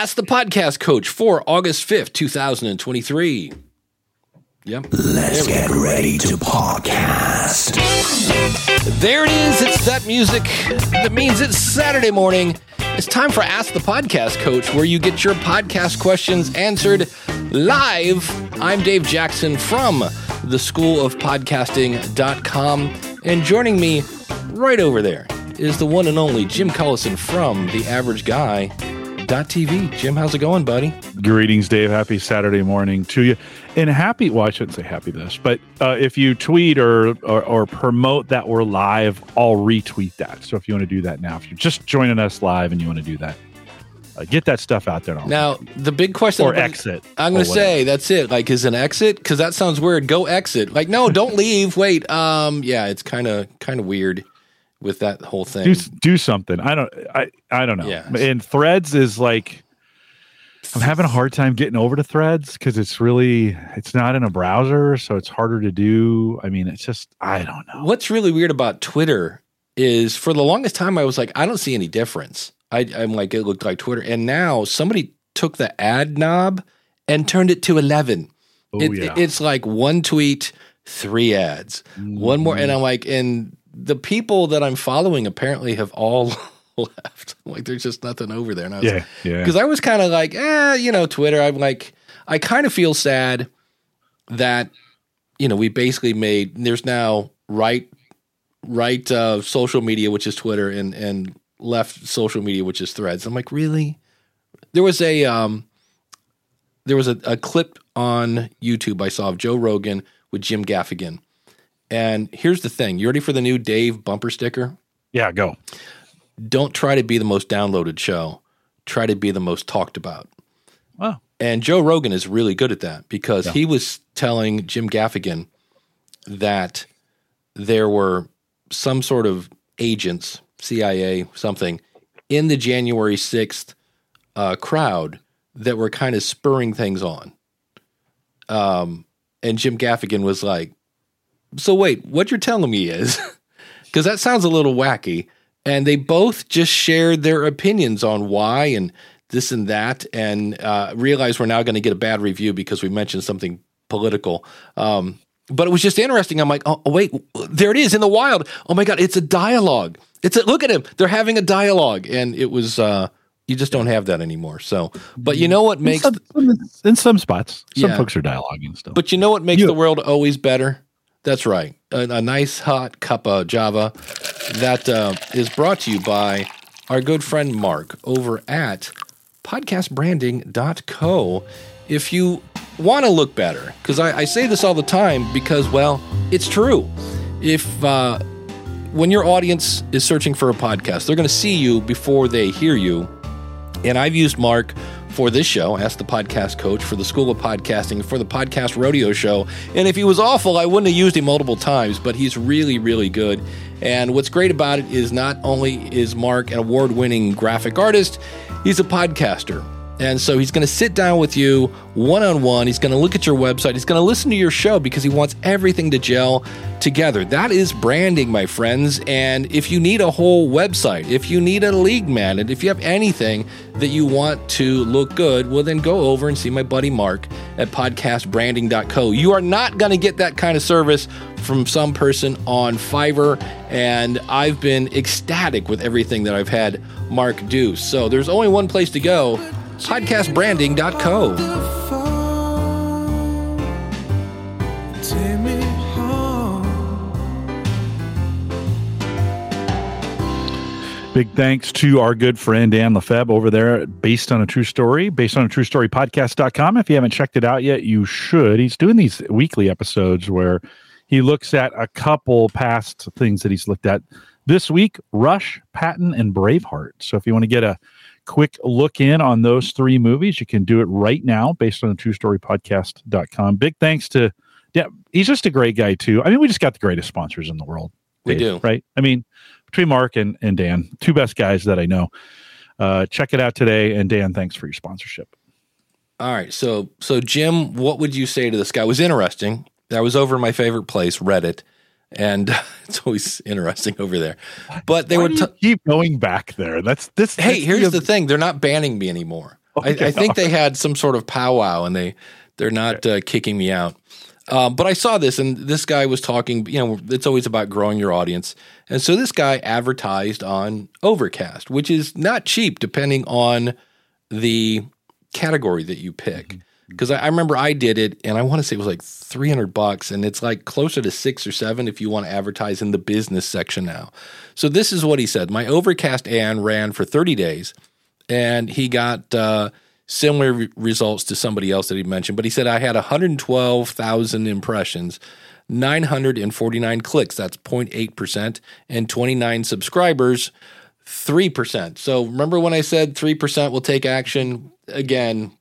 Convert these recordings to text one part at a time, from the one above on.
Ask the Podcast Coach for August 5th, 2023. Yep. Let's get ready to podcast. There it is. It's that music that means it's Saturday morning. It's time for Ask the Podcast Coach, where you get your podcast questions answered live. I'm Dave Jackson from the School of Podcasting.com. And joining me right over there is the one and only Jim Collison from The Average Guy. TV. Jim, how's it going, buddy? Greetings, Dave. Happy Saturday morning to you. And happy, well, I shouldn't say happy this, but uh, if you tweet or, or, or promote that we're live, I'll retweet that. So if you want to do that now, if you're just joining us live and you want to do that, uh, get that stuff out there. Now, the big question or exit. I'm going to say that's it. Like, is an exit? Because that sounds weird. Go exit. Like, no, don't leave. Wait. Um, yeah, it's kind of kind of weird with that whole thing. Do, do something. I don't. I I don't know. Yeah. And Threads is like. I'm having a hard time getting over to Threads because it's really it's not in a browser, so it's harder to do. I mean, it's just I don't know. What's really weird about Twitter is for the longest time I was like, I don't see any difference. I, I'm like, it looked like Twitter, and now somebody took the ad knob and turned it to eleven. Oh, it, yeah. It's like one tweet, three ads, mm-hmm. one more, and I'm like, and the people that I'm following apparently have all left. Like there's just nothing over there. And I was, yeah, yeah. Because I was kind of like, eh, you know, Twitter. I'm like, I kind of feel sad that you know we basically made there's now right right uh, social media which is Twitter and and left social media which is Threads. I'm like, really? There was a um there was a, a clip on YouTube I saw of Joe Rogan with Jim Gaffigan and here's the thing you ready for the new Dave bumper sticker? Yeah, go. Don't try to be the most downloaded show, try to be the most talked about. Wow. And Joe Rogan is really good at that because yeah. he was telling Jim Gaffigan that there were some sort of agents, CIA, something, in the January 6th uh, crowd that were kind of spurring things on. Um, and Jim Gaffigan was like, so wait, what you're telling me is because that sounds a little wacky. And they both just shared their opinions on why and this and that, and uh, realize we're now going to get a bad review because we mentioned something political. Um, but it was just interesting. I'm like, oh, wait, there it is in the wild. Oh my god, it's a dialogue. It's a look at him. They're having a dialogue, and it was. Uh, you just don't have that anymore. So, but you know what makes in some, in some spots, some yeah. folks are dialoguing still. But you know what makes the world always better? That's right. A, a, nice hot cup of Java that uh, is brought to you by our good friend Mark over at podcastbranding.co. If you want to look better, because I, I, say this all the time because, well, it's true. If uh, when your audience is searching for a podcast, they're going to see you before they hear you. And I've used Mark for this show, Ask the Podcast Coach, for the School of Podcasting, for the Podcast Rodeo Show. And if he was awful, I wouldn't have used him multiple times, but he's really, really good. And what's great about it is not only is Mark an award winning graphic artist, he's a podcaster. And so he's going to sit down with you one on one. He's going to look at your website. He's going to listen to your show because he wants everything to gel together. That is branding, my friends. And if you need a whole website, if you need a lead magnet, and if you have anything that you want to look good, well, then go over and see my buddy Mark at podcastbranding.co. You are not going to get that kind of service from some person on Fiverr. And I've been ecstatic with everything that I've had Mark do. So there's only one place to go podcastbranding.co. Big thanks to our good friend Dan Lefebvre over there Based on a True Story, based on a true story podcast.com. If you haven't checked it out yet, you should. He's doing these weekly episodes where he looks at a couple past things that he's looked at. This week, Rush, Patton, and Braveheart. So if you want to get a quick look in on those three movies, you can do it right now based on the true story podcast.com. Big thanks to, yeah, he's just a great guy too. I mean, we just got the greatest sponsors in the world. Dave, we do. Right. I mean, between Mark and, and Dan, two best guys that I know. Uh, check it out today. And Dan, thanks for your sponsorship. All right. So, so Jim, what would you say to this guy? It was interesting. I was over in my favorite place, Reddit and it's always interesting over there. But they Why would t- keep going back there. That's this. Hey, here's the thing: they're not banning me anymore. I, I think they had some sort of powwow, and they they're not uh, kicking me out. Um, but I saw this, and this guy was talking. You know, it's always about growing your audience, and so this guy advertised on Overcast, which is not cheap, depending on the category that you pick. Because I, I remember I did it, and I want to say it was like three hundred bucks, and it's like closer to six or seven if you want to advertise in the business section now. So this is what he said: My Overcast ad ran for thirty days, and he got. Uh, similar re- results to somebody else that he mentioned, but he said I had 112,000 impressions, 949 clicks, that's 0.8%, and 29 subscribers, 3%. So remember when I said 3% will take action? Again,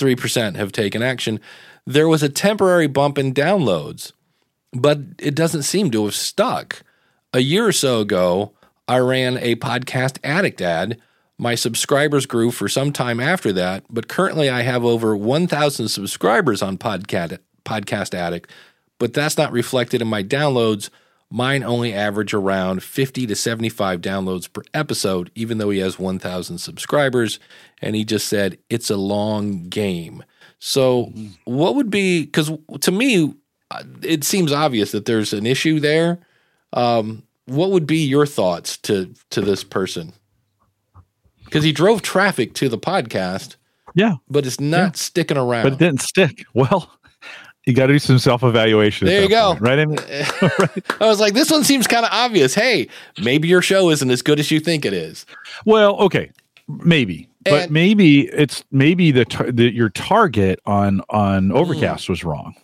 3% have taken action. There was a temporary bump in downloads, but it doesn't seem to have stuck. A year or so ago, I ran a podcast addict ad my subscribers grew for some time after that, but currently I have over 1,000 subscribers on Podcast, Podcast Addict, but that's not reflected in my downloads. Mine only average around 50 to 75 downloads per episode, even though he has 1,000 subscribers. And he just said it's a long game. So, what would be, because to me, it seems obvious that there's an issue there. Um, what would be your thoughts to to this person? because he drove traffic to the podcast. Yeah, but it's not yeah. sticking around. But it didn't stick. Well, you got to do some self evaluation. There you go. Point, right? I, right. I was like, this one seems kind of obvious. Hey, maybe your show isn't as good as you think it is. Well, okay, maybe, and, but maybe it's maybe the, tar- the your target on on Overcast mm. was wrong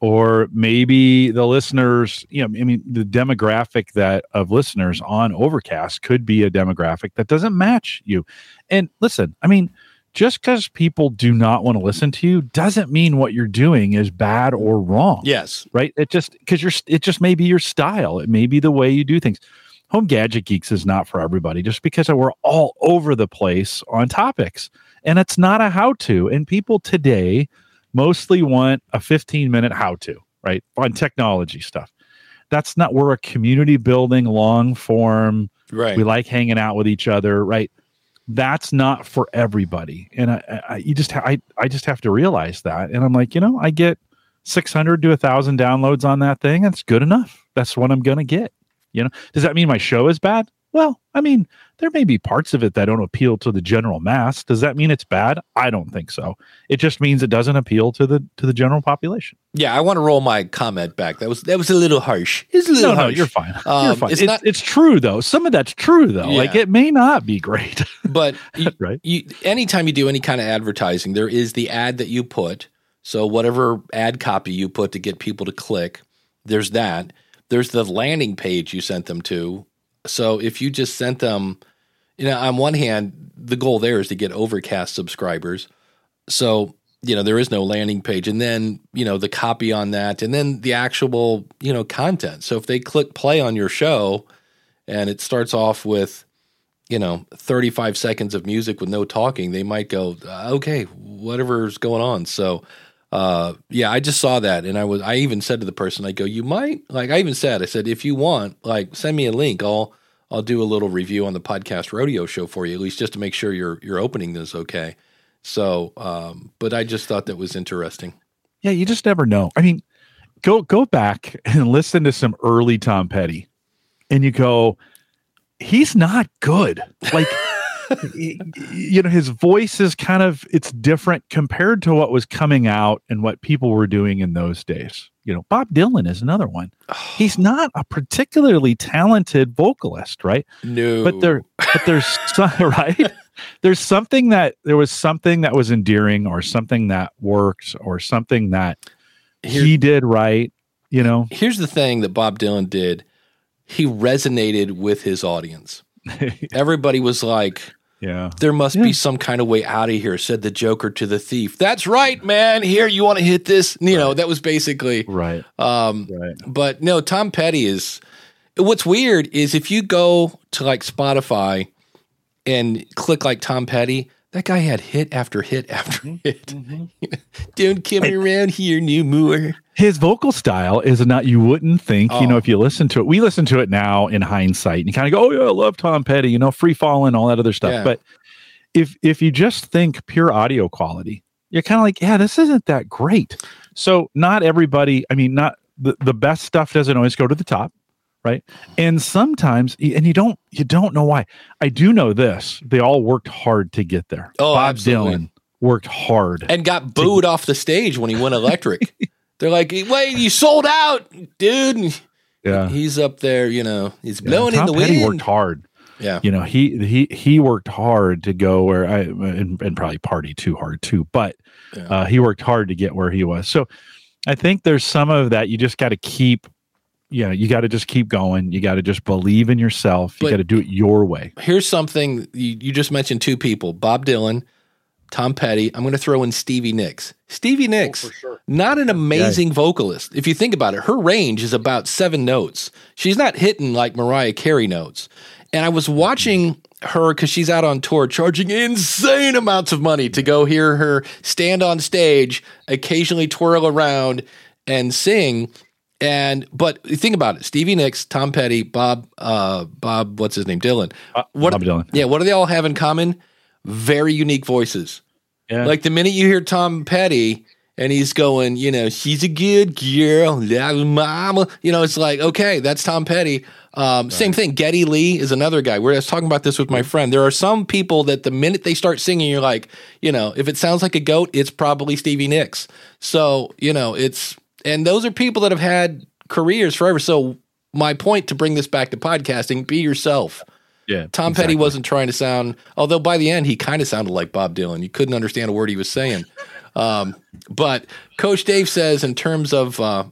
or maybe the listeners you know i mean the demographic that of listeners on overcast could be a demographic that doesn't match you and listen i mean just because people do not want to listen to you doesn't mean what you're doing is bad or wrong yes right it just because you're it just may be your style it may be the way you do things home gadget geeks is not for everybody just because we're all over the place on topics and it's not a how to and people today mostly want a 15 minute how to, right? On technology stuff. That's not, we're a community building, long form. Right. We like hanging out with each other, right? That's not for everybody. And I, I you just, ha- I, I just have to realize that. And I'm like, you know, I get 600 to a thousand downloads on that thing. That's good enough. That's what I'm going to get. You know, does that mean my show is bad? Well, I mean, there may be parts of it that don't appeal to the general mass. Does that mean it's bad? I don't think so. It just means it doesn't appeal to the to the general population. Yeah, I want to roll my comment back. That was that was a little harsh. It's a little no, harsh. No, you're fine. Um, you're fine. It's, not, it's true though. Some of that's true though. Yeah. Like it may not be great. but you, right. You, anytime you do any kind of advertising, there is the ad that you put. So whatever ad copy you put to get people to click, there's that. There's the landing page you sent them to. So if you just sent them you know, on one hand, the goal there is to get Overcast subscribers. So, you know, there is no landing page. And then, you know, the copy on that and then the actual, you know, content. So if they click play on your show and it starts off with, you know, 35 seconds of music with no talking, they might go, uh, okay, whatever's going on. So, uh, yeah, I just saw that, and I was, I even said to the person, I go, you might, like, I even said, I said, if you want, like, send me a link, I'll, I'll do a little review on the podcast rodeo show for you, at least just to make sure your your opening is okay. So, um, but I just thought that was interesting. Yeah, you just never know. I mean, go go back and listen to some early Tom Petty, and you go, he's not good. Like. you know his voice is kind of it's different compared to what was coming out and what people were doing in those days you know bob dylan is another one. Oh. He's not a particularly talented vocalist right? No. But there but there's some, right? There's something that there was something that was endearing or something that works or something that Here, he did right you know? Here's the thing that bob dylan did. He resonated with his audience. Everybody was like yeah. There must yeah. be some kind of way out of here, said the Joker to the thief. That's right, man. Here, you want to hit this? You know, that was basically. Right. Um, right. But no, Tom Petty is. What's weird is if you go to like Spotify and click like Tom Petty, that guy had hit after hit after mm-hmm. hit. Mm-hmm. Don't come around here, new moor. His vocal style is not you wouldn't think, oh. you know, oh. if you oh. listen to it. We listen to it now in hindsight and you kind of go, Oh yeah, I love Tom Petty, you know, free falling, all that other stuff. Yeah. But if if you just think pure audio quality, you're kind of like, yeah, this isn't that great. So not everybody, I mean, not the, the best stuff doesn't always go to the top, right? And sometimes and you don't you don't know why. I do know this. They all worked hard to get there. Oh, Bob absolutely. Dylan worked hard. and got booed off the stage when he went electric. They're like, "Wait, you sold out, dude." yeah. He's up there, you know. He's Yeah, blowing Tom in the Petty wind. worked hard. Yeah. You know, he he he worked hard to go where I and, and probably party too hard too, but Yeah. uh, he worked hard to get where he was. So I think there's some of that you just got to keep. You know, you got to just keep going. You got to just believe in yourself. You got to do it your way. Here's something you, you just mentioned two people, Bob Dylan, Tom Petty. I'm going to throw in Stevie Nicks. Stevie Nicks, not an amazing vocalist. If you think about it, her range is about seven notes. She's not hitting like Mariah Carey notes. And I was watching her because she's out on tour, charging insane amounts of money to go hear her stand on stage, occasionally twirl around and sing. And but think about it: Stevie Nicks, Tom Petty, Bob, uh, Bob, what's his name, Dylan. what? Bob Dylan. Yeah, what do they all have in common? Very unique voices. Yeah. Like the minute you hear Tom Petty and he's going, you know, she's a good girl, mama. You know, it's like, okay, that's Tom Petty. Um, Same thing. Geddy Lee is another guy. We're I was talking about this with my friend. There are some people that the minute they start singing, you're like, you know, if it sounds like a goat, it's probably Stevie Nicks. So, you know, it's, and those are people that have had careers forever. So, my point to bring this back to podcasting be yourself. Yeah. Tom Petty wasn't trying to sound, although by the end he kind of sounded like Bob Dylan. You couldn't understand a word he was saying. Um, but Coach Dave says, in terms of uh,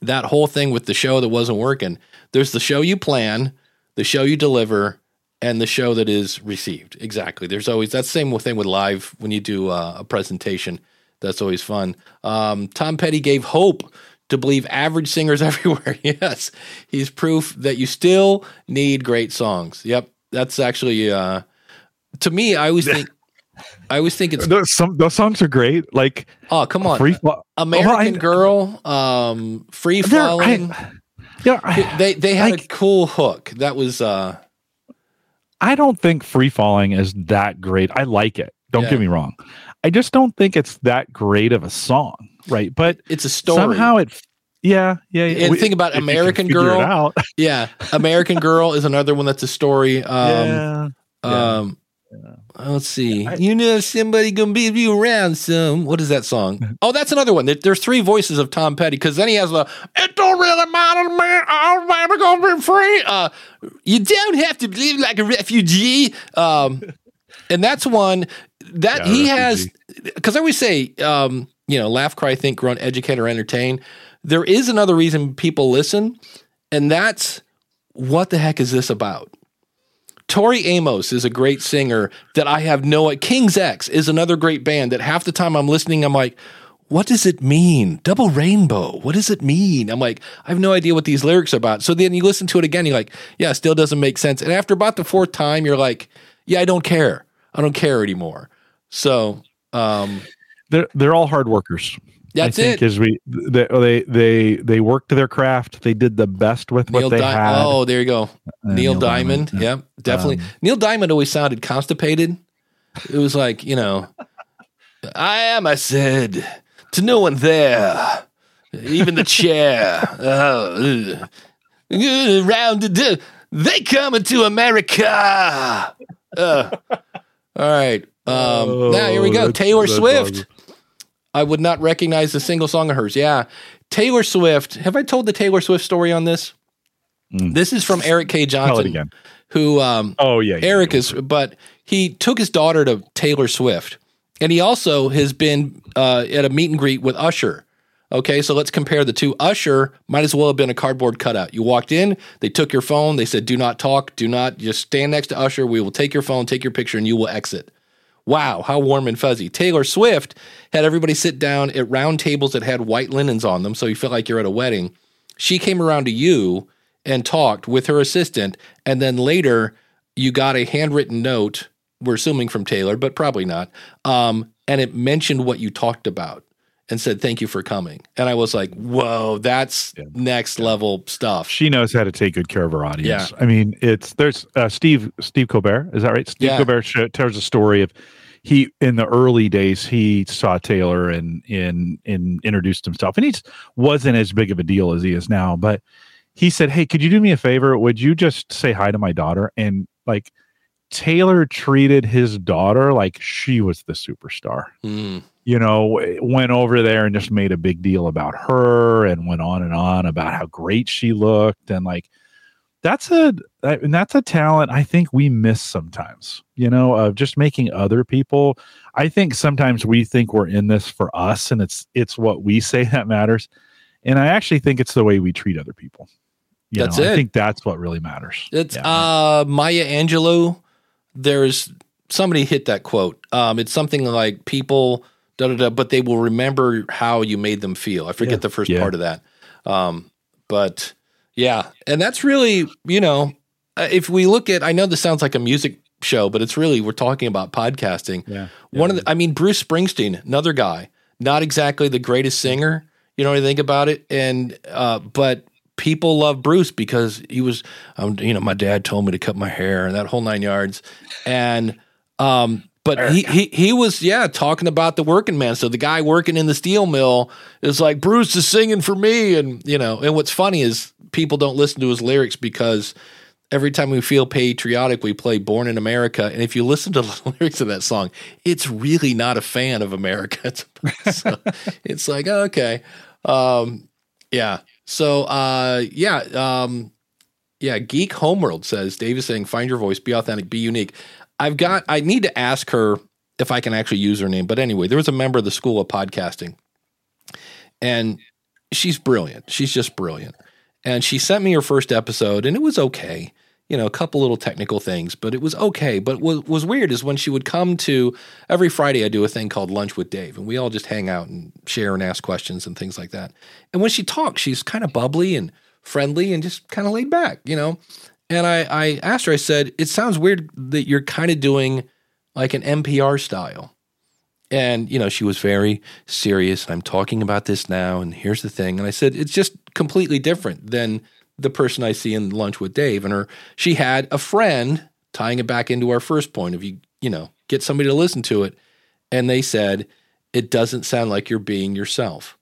that whole thing with the show that wasn't working, there's the show you plan, the show you deliver, and the show that is received. Exactly. There's always that same thing with live when you do uh, a presentation. That's always fun. Um, Tom Petty gave hope to believe average singers everywhere. yes, he's proof that you still need great songs. Yep, that's actually uh, to me. I always think, I always think it's Those, some, those songs are great. Like oh come on, Free Fall. American Oh, I- Girl, um, Free I- Falling. Yeah, I, they they had like- a cool hook. That was uh, I don't think free falling is that great. I like it. Don't Yeah. get me wrong. I just don't think it's that great of a song, right? But it's a story. somehow it, yeah, yeah. yeah. And We- think about if you can American Girl. out. yeah, American Girl is another one that's a story. Um, yeah, yeah. Um, let's see. you know, somebody gonna be you around some. What is that song? Oh, that's another one. There- There's three voices of Tom Petty because then he has the. It don't really matter to me. I'm never gonna be free. Uh, you don't have to live like a refugee. Um, and that's one that Yeah, he has. Because I always say, um, you know, laugh, cry, think, groan, educate, or entertain. There is another reason people listen, and that's what the heck is this about? Tori Amos is a great singer that I have no. King's X is another great band that half the time I'm listening, I'm like, what does it mean? Double rainbow. What does it mean? I'm like, I have no idea what these lyrics are about. So then you listen to it again, you're like, yeah, still doesn't make sense. And after about the fourth time, you're like, yeah, I don't care. I don't care anymore. So um, they're they're all hard workers. that's I think it. Is we they, they they they worked their craft. They did the best with what they Di- had. Oh, there you go. Uh, Neil, Diamond. yeah. Yeah, definitely. Um, Neil Diamond always sounded constipated. It was like, you know, I am, I said, to no one there, even the chair. Oh, ugh. Uh, round the they coming to America. Uh, all right. Um, now here we Oh, go. Taylor Swift. awesome. I would not recognize a single song of hers. Yeah. Taylor Swift. Have I told the Taylor Swift story on this? Mm. This is from Eric K. Tell it Johnson, again. who um, Oh yeah, yeah, Eric is, but he took his daughter to Taylor Swift, and he also has been uh, at a meet and greet with Usher. Okay, so let's compare the two. Usher might as well have been a cardboard cutout. You walked in, they took your phone, they said, "Do not talk, do not just stand next to Usher. We will take your phone, take your picture, and you will exit." Wow, how warm and fuzzy. Taylor Swift had everybody sit down at round tables that had white linens on them, so you feel like you're at a wedding. She came around to you and talked with her assistant, and then later you got a handwritten note. We're assuming from Taylor, but probably not. Um, and it mentioned what you talked about. and said thank you for coming. And I was like, whoa, that's Yeah. next level stuff. She knows how to take good care of her audience. Yeah. I mean, it's there's uh, Steve Steve Colbert. Is that right? Steve Yeah. Colbert tells a story of he in the early days he saw Taylor and in in introduced himself, and he wasn't as big of a deal as he is now. But he said, "Hey, could you do me a favor? Would you just say hi to my daughter?" And like Taylor treated his daughter like she was the superstar Mm, you know, went over there and just made a big deal about her and went on and on about how great she looked and like that's a and that's a talent I think we miss sometimes, you know, of just making other people. I think sometimes we think we're in this for us and it's it's what we say that matters. And I actually think it's the way we treat other people. You That's know, it. I think that's what really matters. It's Yeah. uh Maya Angelou. There's somebody hit that quote. Um, it's something like people da da da, but they will remember how you made them feel. I forget Yeah. the first Yeah. part of that. Um, but yeah, and that's really you know, uh, if we look at, I know this sounds like a music show, but it's really we're talking about podcasting. Yeah. One of the, I mean, Bruce Springsteen, another guy, not exactly the greatest singer. You know, when you think about it, and uh, but people love Bruce because he was, um, you know, my dad told me to cut my hair and that whole nine yards, and um, but he, he he was yeah talking about the working man. So the guy working in the steel mill is like Bruce is singing for me, and you know, and what's funny is people don't listen to his lyrics because every time we feel patriotic, we play Born in America. And if you listen to the lyrics of that song, it's really not a fan of America. It's, so it's like, okay. Um, yeah. So, uh, yeah. Um, yeah. Geek Homeworld says, Dave is saying, find your voice, be authentic, be unique. I've got, I need to ask her if I can actually use her name. But anyway, there was a member of the School of Podcasting and she's brilliant. She's just brilliant. And she sent me her first episode, and it was okay. You know, a couple little technical things, but it was okay. But what was weird is when she would come to every Friday, I do a thing called Lunch with Dave, and we all just hang out and share and ask questions and things like that. And when she talks, she's kind of bubbly and friendly and just kind of laid back, you know. And I, I asked her, I said, it sounds weird that you're kind of doing like an NPR style. And, you know, she was very serious. I'm talking about this now, and here's the thing. And I said, it's just completely different than the person I see in lunch with Dave. And her, she had a friend tying it back into our first point of you, you know, get somebody to listen to it. And they said, it doesn't sound like you're being yourself.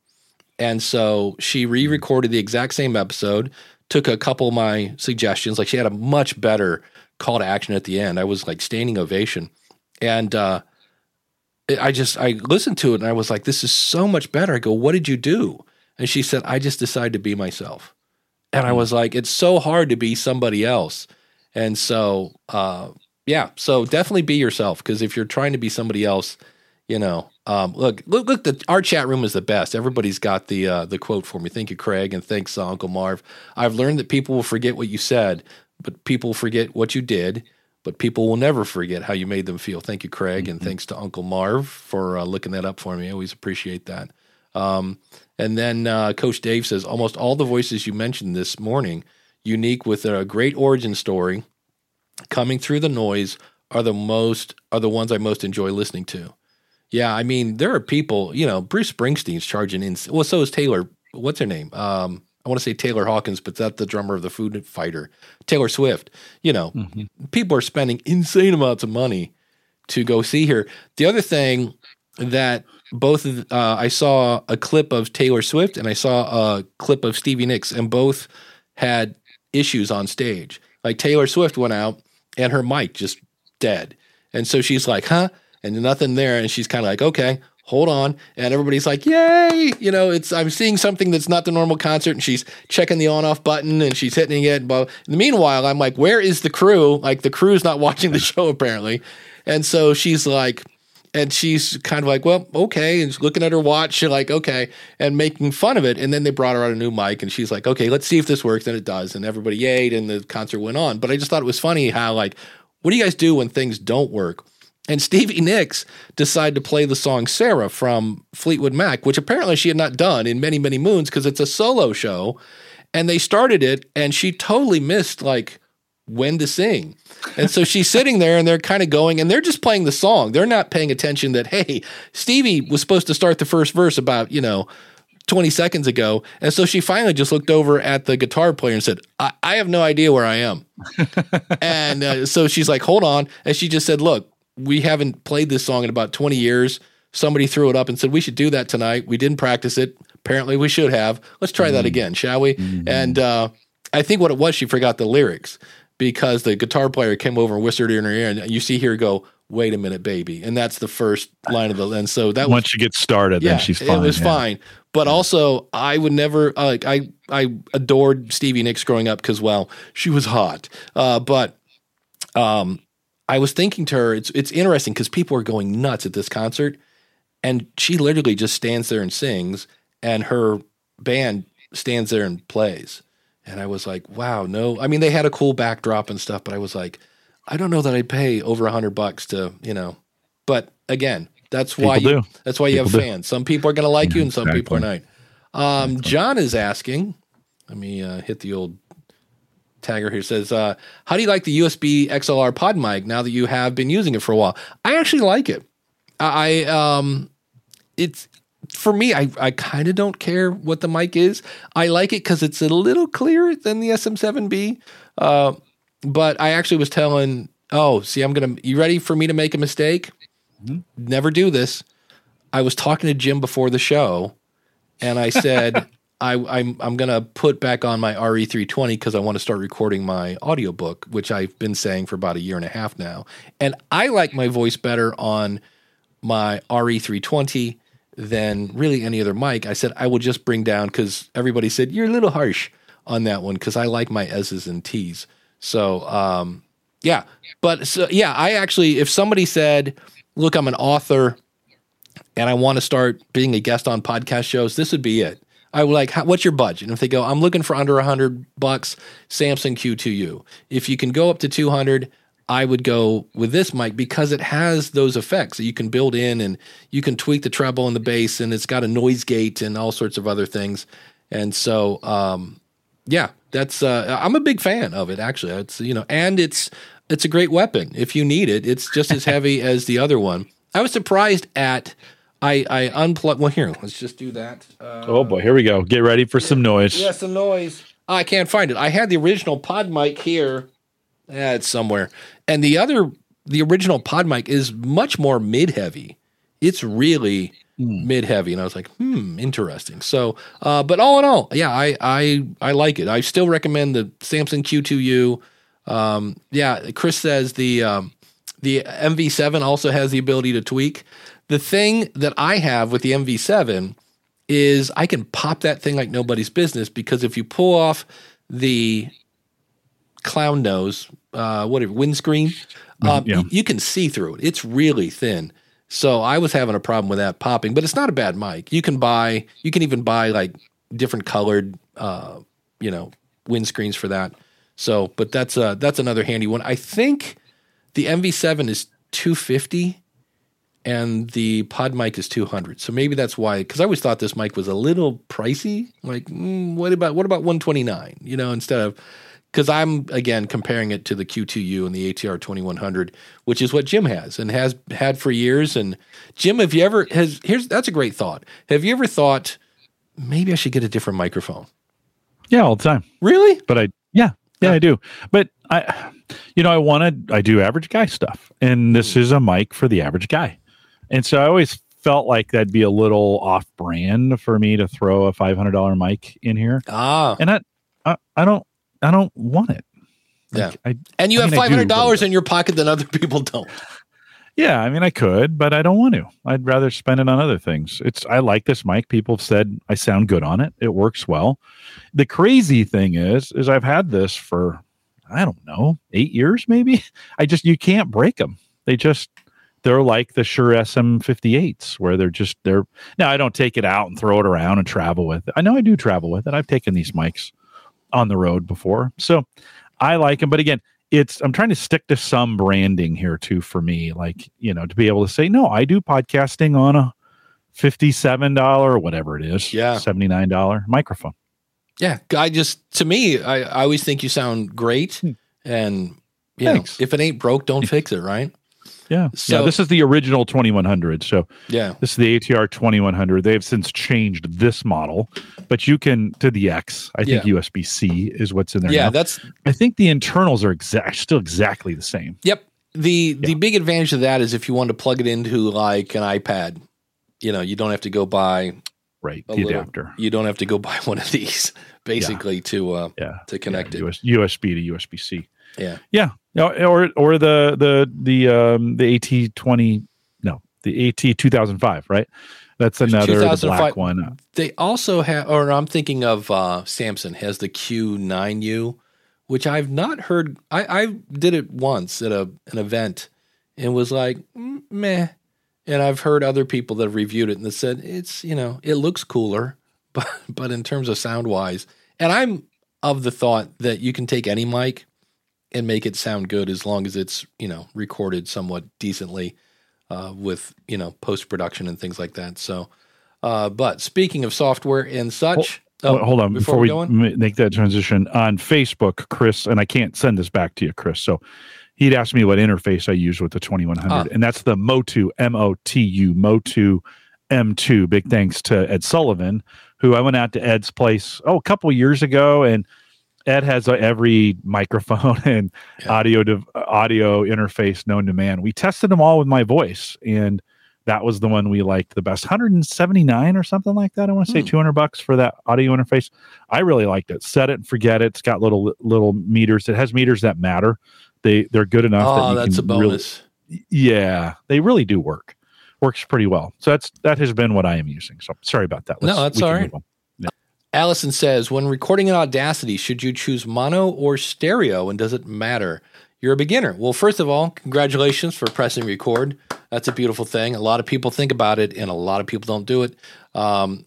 And so she re recorded the exact same episode, took a couple of my suggestions. Like she had a much better call to action at the end. I was like standing ovation. And, uh, I just I listened to it and I was like, this is so much better. I go, what did you do? And she said, I just decided to be myself. And I was like, it's so hard to be somebody else. And so, uh, yeah, so definitely be yourself because if you're trying to be somebody else, you know, um, look, look, look. The, our chat room is the best. Everybody's got the uh, the quote for me. Thank you, Craig, and thanks, uh, Uncle Marv. I've learned that people will forget what you said, but people forget what you did but people will never forget how you made them feel. Thank you, Craig, and thanks to Uncle Marv for uh, looking that up for me. I always appreciate that. Um, and then uh, Coach Dave says almost all the voices you mentioned this morning, unique with a great origin story, coming through the noise, are the most are the ones I most enjoy listening to. Yeah, I mean there are people. You know, Bruce Springsteen's charging in. Well, so is Taylor. What's her name? Um, I want to say Taylor Hawkins, but that's the drummer of the Foo Fighter, Taylor Swift. You know, people are spending insane amounts of money to go see her. The other thing that both of, uh, I saw a clip of Taylor Swift and I saw a clip of Stevie Nicks, and both had issues on stage. Like Taylor Swift went out and her mic just dead, and so she's like, "Huh," and nothing there, and she's kind of like, "Okay." hold on and everybody's like yay! You know it's i'm seeing something that's not the normal concert and she's checking the on off button and she's hitting it but meanwhile i'm like where is the crew? Like the crew's not watching the show apparently. And so she's like and she's kind of like well okay and she's looking at her watch she's like okay and making fun of it and then they brought her out a new mic and she's like okay let's see if this works and it does and everybody yayed and the concert went on. But i just thought it was funny how like what do you guys do when things don't work and Stevie Nicks decided to play the song Sara from Fleetwood Mac, which apparently she had not done in many, many moons because it's a solo show. And they started it, and she totally missed like when to sing. And so she's sitting there and they're kind of going and they're just playing the song. They're not paying attention that, hey, Stevie was supposed to start the first verse about, you know, 20 seconds ago. And so she finally just looked over at the guitar player and said, I, I have no idea where I am. and uh, so she's like, hold on. And she just said, look, we haven't played this song in about 20 years. Somebody threw it up and said, we should do that tonight. We didn't practice it. Apparently, we should have. Let's try that again, shall we? And uh, I think what it was, she forgot the lyrics because the guitar player came over and whispered in her ear, and you see her go, "Wait a minute, baby," and that's the first line of the. And so that was Once you get started, yeah, then she's fine. it was yeah. fine. But also, I would never uh, I I adored Stevie Nicks growing up because well, she was hot. Uh, but um, I was thinking to her, it's it's interesting because people are going nuts at this concert, and she literally just stands there and sings, and her band stands there and plays. And I was like, wow, no. I mean, they had a cool backdrop and stuff, but I was like, I don't know that I'd pay over a hundred bucks to, you know. But again, that's why People you, do. that's why you have do. fans. Some people are going to like you, and some people are not. Um, John is asking. Let me uh, hit the old tagger here. Says, uh, "How do you like the USB XLR pod mic now that you have been using it for a while?" I actually like it. I um, it's for me. I I kind of don't care what the mic is. I like it because it's a little clearer than the SM7B. Uh, but I actually was telling. Oh, see, I'm gonna. You ready for me to make a mistake? Never do this. I was talking to Jim before the show, and I said I, I'm I'm gonna put back on my RE320 because I want to start recording my audiobook, which I've been saying for about a year and a half now. And I like my voice better on my RE320 than really any other mic. I said I will just bring down because everybody said you're a little harsh on that one because I like my S's and T's. So um, yeah, but so yeah, I actually if somebody said, "Look, I'm an author." and I want to start being a guest on podcast shows, this would be it. I would like, what's your budget? And if they go, I'm looking for under a hundred bucks, Samsung Q2U. If you can go up to 200, I would go with this mic because it has those effects that you can build in and you can tweak the treble and the bass and it's got a noise gate and all sorts of other things. And so, um, yeah, that's, uh, I'm a big fan of it actually. It's, you know, and it's, it's a great weapon. If you need it, it's just as heavy as the other one. I was surprised at, I, I unplugged. Well, here, let's just do that. Uh, Oh boy, here we go. Get ready for some noise. yeah, some noise. I can't find it. I had the original pod mic here. Yeah, it's somewhere. And the other, the original pod mic is much more mid heavy. It's really mid heavy. And I was like, hmm, interesting. So, uh, but all in all, yeah, I, I, I like it. I still recommend the Samsung Q2U. Um, yeah, Chris says the, um, the MV7 also has the ability to tweak. The thing that I have with the MV7 is I can pop that thing like nobody's business because if you pull off the clown nose, uh, whatever windscreen, um, yeah. y- you can see through it. It's really thin. So I was having a problem with that popping, but it's not a bad mic. You can buy, you can even buy like different colored, uh, you know, windscreens for that. So, but that's uh, that's another handy one. I think the MV7 is 250 and the pod mic is 200 so maybe that's why because i always thought this mic was a little pricey. Like mm, what about what about 129 you know instead of because i'm again comparing it to the q2u and the atr 2100 which is what jim has and has had for years. And jim have you ever has here's that's a great thought. Have you ever thought maybe i should get a different microphone? Yeah, all the time. really? But I, yeah, yeah, I do. But I, you know, I wanted, I do average guy stuff, and this Hmm. is a mic for the average guy, and so I always felt like that'd be a little off brand for me to throw a five hundred dollar mic in here, ah and I, I, I don't, I don't want it. Like, I, and you I have mean, $500 but- in your pocket than other people don't Yeah, I mean, I could, but I don't want to. I'd rather spend it on other things. It's I like this mic. People have said I sound good on it. It works well. The crazy thing is, is I've had this for I don't know eight years, maybe. I just you can't break them. They just they're like the Shure SM58s, where they're just they're now. I don't take it out and throw it around and travel with it. I know I do travel with it. I've taken these mics on the road before, so I like them. But again, it's I'm trying to stick to some branding here too for me, like you know, to be able to say no, I do podcasting on a fifty-seven dollar or whatever it is, Yeah. seventy-nine dollar microphone. Yeah, I just to me, I, I always think you sound great, hmm. And you know, if it ain't broke, don't fix it, right? Yeah. So- yeah. This is the original 2100. So Yeah. this is the ATR 2100. They have since changed this model, but you can to the X. I think Yeah. USB C is what's in there. Yeah, now. that's I think the internals are exact still exactly the same. Yep. The the big advantage of that is if you want to plug it into like an iPad, you know, you don't have to go buy Right. the little- adapter. You don't have to go buy one of these basically to uh Yeah. to connect yeah, it. US, USB to USB C. Yeah. Yeah. Or or the the the um the AT twenty no the AT two thousand five right. That's another the 2005 black one. They also have or I'm thinking of uh Samsung has the Q9U, which I've not heard I, I did it once at a an event and was like mm, meh. And I've heard other people that have reviewed it and that said it's, you know, it looks cooler, but but in terms of sound wise, and I'm of the thought that you can take any mic and make it sound good as long as it's, you know, recorded somewhat decently uh, with, you know, post production and things like that. So uh, but speaking of software and such, Oh, hold on before, we go on? make that transition on Facebook, Chris, and I can't send this back to you, Chris. So he'd asked me what interface I use with the 2100, Ah. and that's the Motu M O T U Motu M2. Big thanks to Ed Sullivan, who I went out to Ed's place oh a couple years ago, and Ed has uh, every microphone and Yeah. audio dev- audio interface known to man. We tested them all with my voice, and that was the one we liked the best. 179 or something like that i want to say Hmm. 200 bucks for that audio interface. I really liked it. Set it and forget it. It's got little little meters. It has meters that matter. They they're good enough that Oh, you that's a can really- bonus. yeah they really do work. Works pretty well. So that's that has been what i am using. So sorry about that. No, that's all right. Allison says, when recording in Audacity, should you choose mono or stereo and does it matter? You're a beginner. Well, first of all, congratulations for pressing record. That's a beautiful thing. A lot of people think about it and a lot of people don't do it. Um,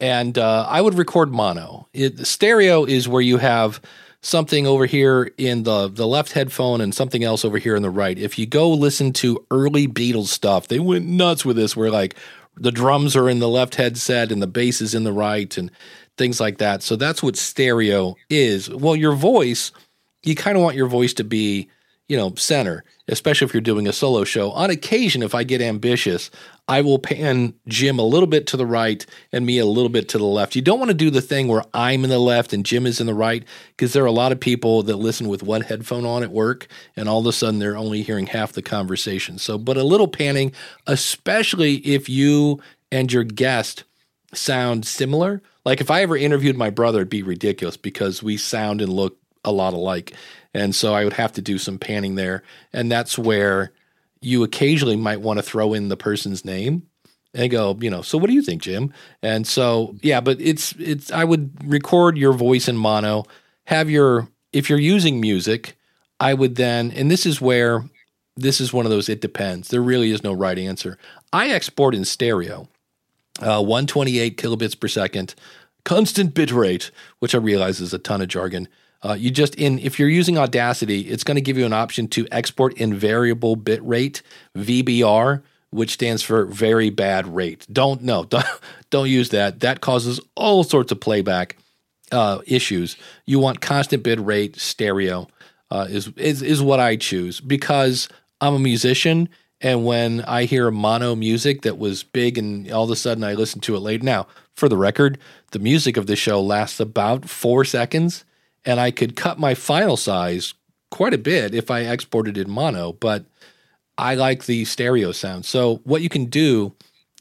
and uh, I would record mono. It, stereo is where you have something over here in the, the left headphone and something else over here in the right. If you go listen to early Beatles stuff, they went nuts with this, where like the drums are in the left headset and the bass is in the right and things like that. So that's what stereo is. Well, your voice, you kind of want your voice to be, you know, center, especially if you're doing a solo show. On occasion, if I get ambitious, I will pan Jim a little bit to the right and me a little bit to the left. You don't want to do the thing where I'm in the left and Jim is in the right because there are a lot of people that listen with one headphone on at work and all of a sudden they're only hearing half the conversation. So, but a little panning, especially if you and your guest sound similar. Like if I ever interviewed my brother, it'd be ridiculous because we sound and look a lot alike. And so I would have to do some panning there. And that's where you occasionally might want to throw in the person's name and go, you know, so what do you think, Jim? And so, yeah, but it's, it's, I would record your voice in mono, have your, if you're using music, I would then, and this is where, this is one of those, it depends. There really is no right answer. I export in stereo uh, 128 kilobits per second, constant bit rate, which I realize is a ton of jargon. Uh, you just in if you're using Audacity, it's going to give you an option to export in variable bit rate (VBR), which stands for very bad rate. Don't no, don't, don't use that. That causes all sorts of playback uh, issues. You want constant bit rate stereo uh, is is is what I choose because I'm a musician, and when I hear mono music that was big, and all of a sudden I listen to it late. Now, for the record, the music of this show lasts about four seconds, and I could cut my file size quite a bit if I exported in mono, but I like the stereo sound. So what you can do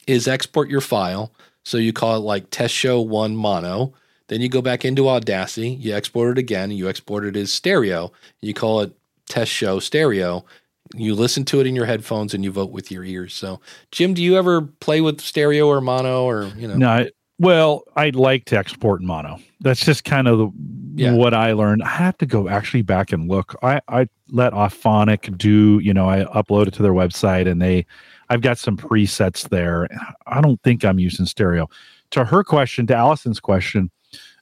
is export your file. So you call it like test show one mono. Then you go back into Audacity, you export it again, you export it as stereo. You call it test show stereo. You listen to it in your headphones and you vote with your ears. So, Jim, do you ever play with stereo or mono or, you know? No, I, well, I'd like to export mono. That's just kind of the, Yeah. what I learned. I have to go actually back and look. I, I let Auphonic do, you know, I upload it to their website and they, I've got some presets there. I don't think I'm using stereo. To her question, to Allison's question,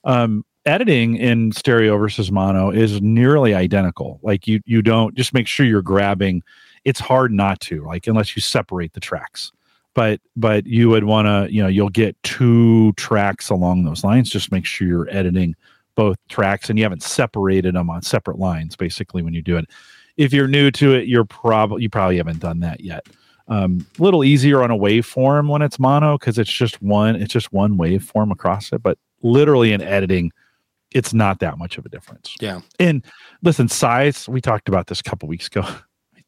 um, editing in stereo versus mono is nearly identical. Like you, you don't just make sure you're grabbing. It's hard not to like unless you separate the tracks but but you would want to you know you'll get two tracks along those lines just make sure you're editing both tracks and you haven't separated them on separate lines basically when you do it if you're new to it you're probably you probably haven't done that yet um, a little easier on a waveform when it's mono because it's just one it's just one waveform across it but literally in editing it's not that much of a difference. Yeah. and listen size we talked about this a couple weeks ago.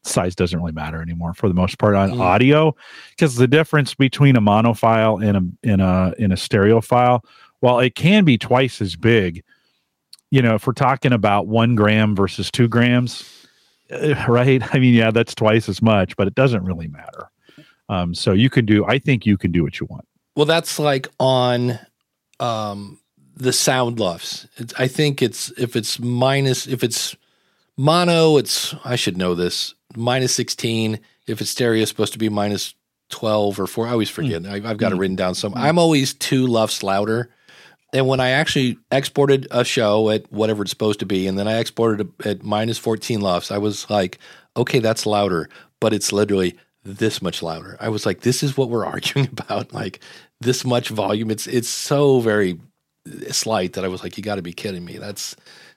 Size doesn't really matter anymore for the most part on Mm. audio because the difference between a mono file and a in a in a stereo file while it can be twice as big you know if we're talking about one gram versus two grams uh, right? I mean yeah that's twice as much but it doesn't really matter. Um, so you can do i think you can do what you want. Well, that's like on um, the sound LUFS. It's, I think it's if it's minus if it's mono, it's I should know this minus sixteen. If it's stereo, it's supposed to be minus twelve or four. I always forget. Hmm. I, I've got it hmm. written down. some. Hmm. I'm always two LUFS louder. And when I actually exported a show at whatever it's supposed to be, and then I exported it at minus 14 LUFS, I was like, okay, that's louder, but it's literally this much louder. I was like, this is what we're arguing about, like this much volume. It's it's so very slight that I was like, you got to be kidding me. That's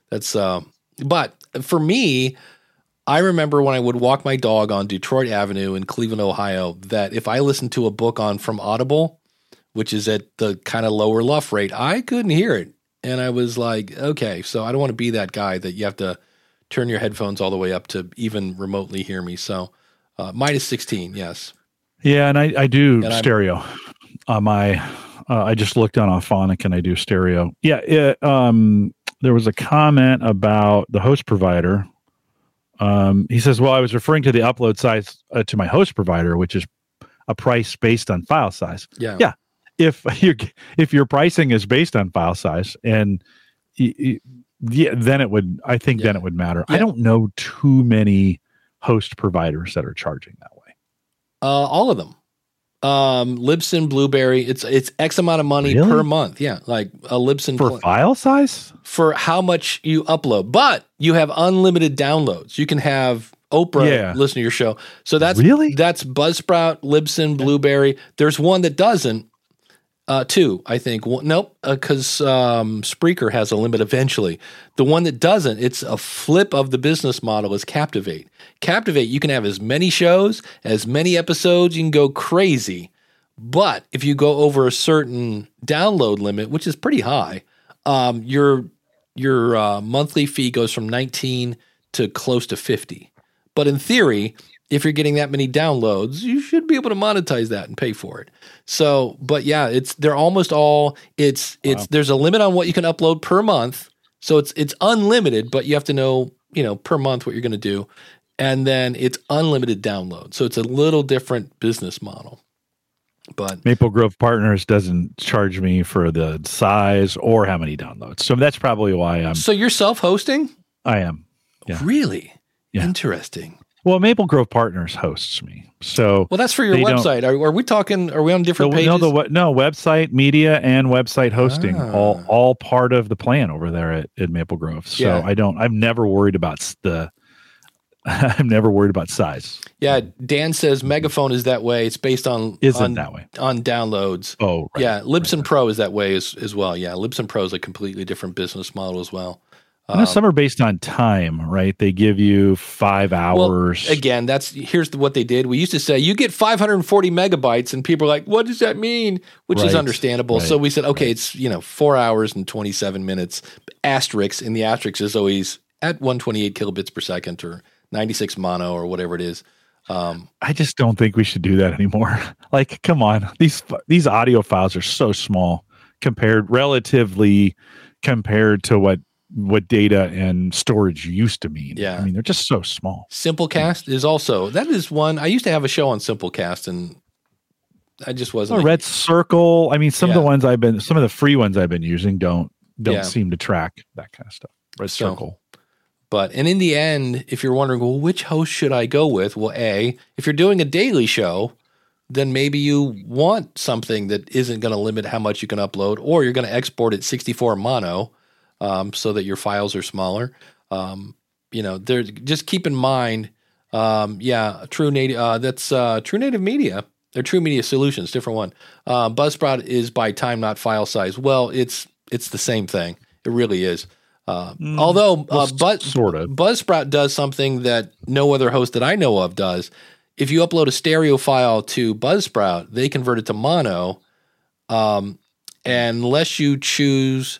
that's. Uh, but for me, I remember when I would walk my dog on Detroit Avenue in Cleveland, Ohio, that if I listened to a book on from Audible, which is at the kind of lower luff rate, I couldn't hear it. And I was like, okay, so I don't want to be that guy that you have to turn your headphones all the way up to even remotely hear me. So uh, minus 16, yes. yeah and i, I do And I'm- stereo on my uh, i just looked on Auphonic and i do stereo. Yeah it, um, there was a comment about the host provider. Um, he says well i was referring to the upload size uh, to my host provider which is a price based on file size. Yeah. Yeah. if your if your pricing is based on file size and y- y- yeah, then it would i think then it would matter. I don't know too many host providers that are charging that way. Uh, all of them. Um, Libsyn, Blubrry. It's it's X amount of money Really? per month. Yeah, like a Libsyn for pl- file size for how much you upload, but you have unlimited downloads. You can have Oprah Yeah. listen to your show. So that's Really? that's Buzzsprout, Libsyn, Blubrry. There's one that doesn't. Uh, two, I think. One, nope, because um, Spreaker has a limit eventually. The one that doesn't, it's a flip of the business model is Captivate. Captivate, you can have as many shows, as many episodes, you can go crazy. But if you go over a certain download limit, which is pretty high, um, your your uh, monthly fee goes from 19 to close to 50. But in theory, if you're getting that many downloads, you should be able to monetize that and pay for it. So, but yeah, it's they're almost all it's it's there's a limit on what you can upload per month. So it's it's unlimited, but you have to know, you know, per month what you're going to do. And then it's unlimited download. So it's a little different business model. But maple grove partners doesn't charge me for the size or how many downloads so that's probably why i'm so you're self-hosting? i am Yeah. Really? Yeah. Interesting. Well maple grove partners hosts me so Well, that's for your website. Are, are we talking? Are we on the, different no, pages? the no website media and website hosting Ah. all all part of the plan over there at, at maple grove so Yeah. i don't i'm never worried about the i'm never worried about size yeah, Dan says Megaphone is that way. It's based on isn't on, that way on downloads. oh right. yeah, Libsyn Pro is that way as, as well. Yeah, Libsyn Pro is a completely different business model as well. I know some are based on time right they give you five hours Again, that's here's the, what they did. We used to say you get 540 megabytes, and people are like, "What does that mean?" Which is Right, understandable. So we said, "Okay, it's you know four hours and 27 minutes." Asterisk, and the asterisk is always at 128 kilobits per second or 96 mono or whatever it is. Um, I just don't think we should do that anymore. like, come on, these these audio files are so small compared, relatively compared to what what data and storage used to mean. Yeah. I mean they're just so small. Simplecast is also that is one. I used to have a show on Simplecast, and I just wasn't. Oh, Red Circle. I mean, some of the ones I've been, some of the free ones I've been using don't don't Yeah. seem to track that kind of stuff. Red So- Circle. But and in the end, if you're wondering, well, which host should I go with? Well, a if you're doing a daily show, then maybe you want something that isn't going to limit how much you can upload, or you're going to export at 64 mono, um, so that your files are smaller. Um, you know, there. Just keep in mind, um, yeah, True Native. Uh, that's uh, True Native Media. They're True Media Solutions, different one. Uh, Buzzsprout is by time, not file size. Well, it's it's the same thing. It really is. Uh, although uh, Buzz, sort of. Buzzsprout does something that no other host that I know of does. If you upload a stereo file to Buzzsprout, they convert it to mono. Um, unless you choose,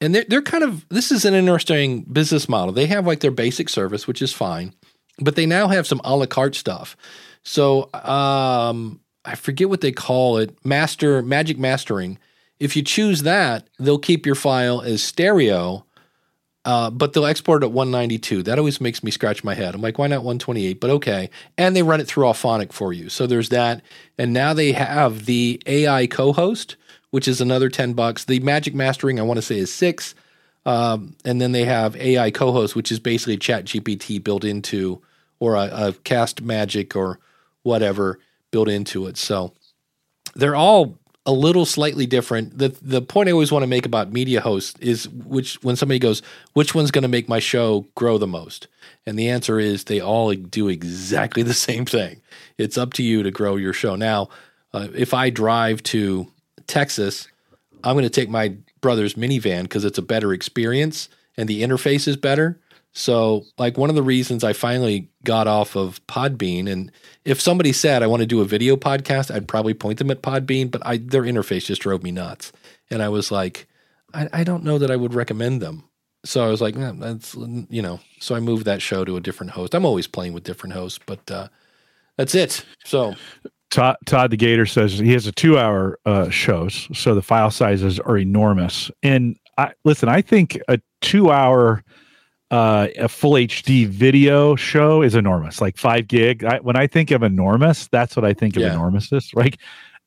and they're, they're kind of, this is an interesting business model. They have like their basic service, which is fine, but they now have some a la carte stuff. So um, I forget what they call it, master, magic mastering. If you choose that, they'll keep your file as stereo uh, but they'll export it at 192. That always makes me scratch my head. I'm like, why not 128? But okay. And they run it through Auphonic for you. So there's that. And now they have the AI co-host, which is another 10 bucks. The Magic Mastering, I want to say, is six. Um, and then they have AI co-host, which is basically Chat GPT built into, or a, a Cast Magic or whatever built into it. So they're all a little slightly different. The the point I always want to make about media hosts is which when somebody goes, which one's going to make my show grow the most? And the answer is they all do exactly the same thing. It's up to you to grow your show. Now, uh, if I drive to Texas, I'm going to take my brother's minivan because it's a better experience and the interface is better. So, like one of the reasons I finally got off of Podbean, and if somebody said I want to do a video podcast, I'd probably point them at Podbean, but I, their interface just drove me nuts, and I was like, I, I don't know that I would recommend them. So I was like, eh, that's you know, so I moved that show to a different host. I'm always playing with different hosts, but uh, that's it. So Todd, Todd the Gator says he has a two-hour uh, shows, so the file sizes are enormous. And I listen, I think a two-hour uh, a full HD video show is enormous, like five gig. I, when I think of enormous, that's what I think of Yeah. enormous is. Like,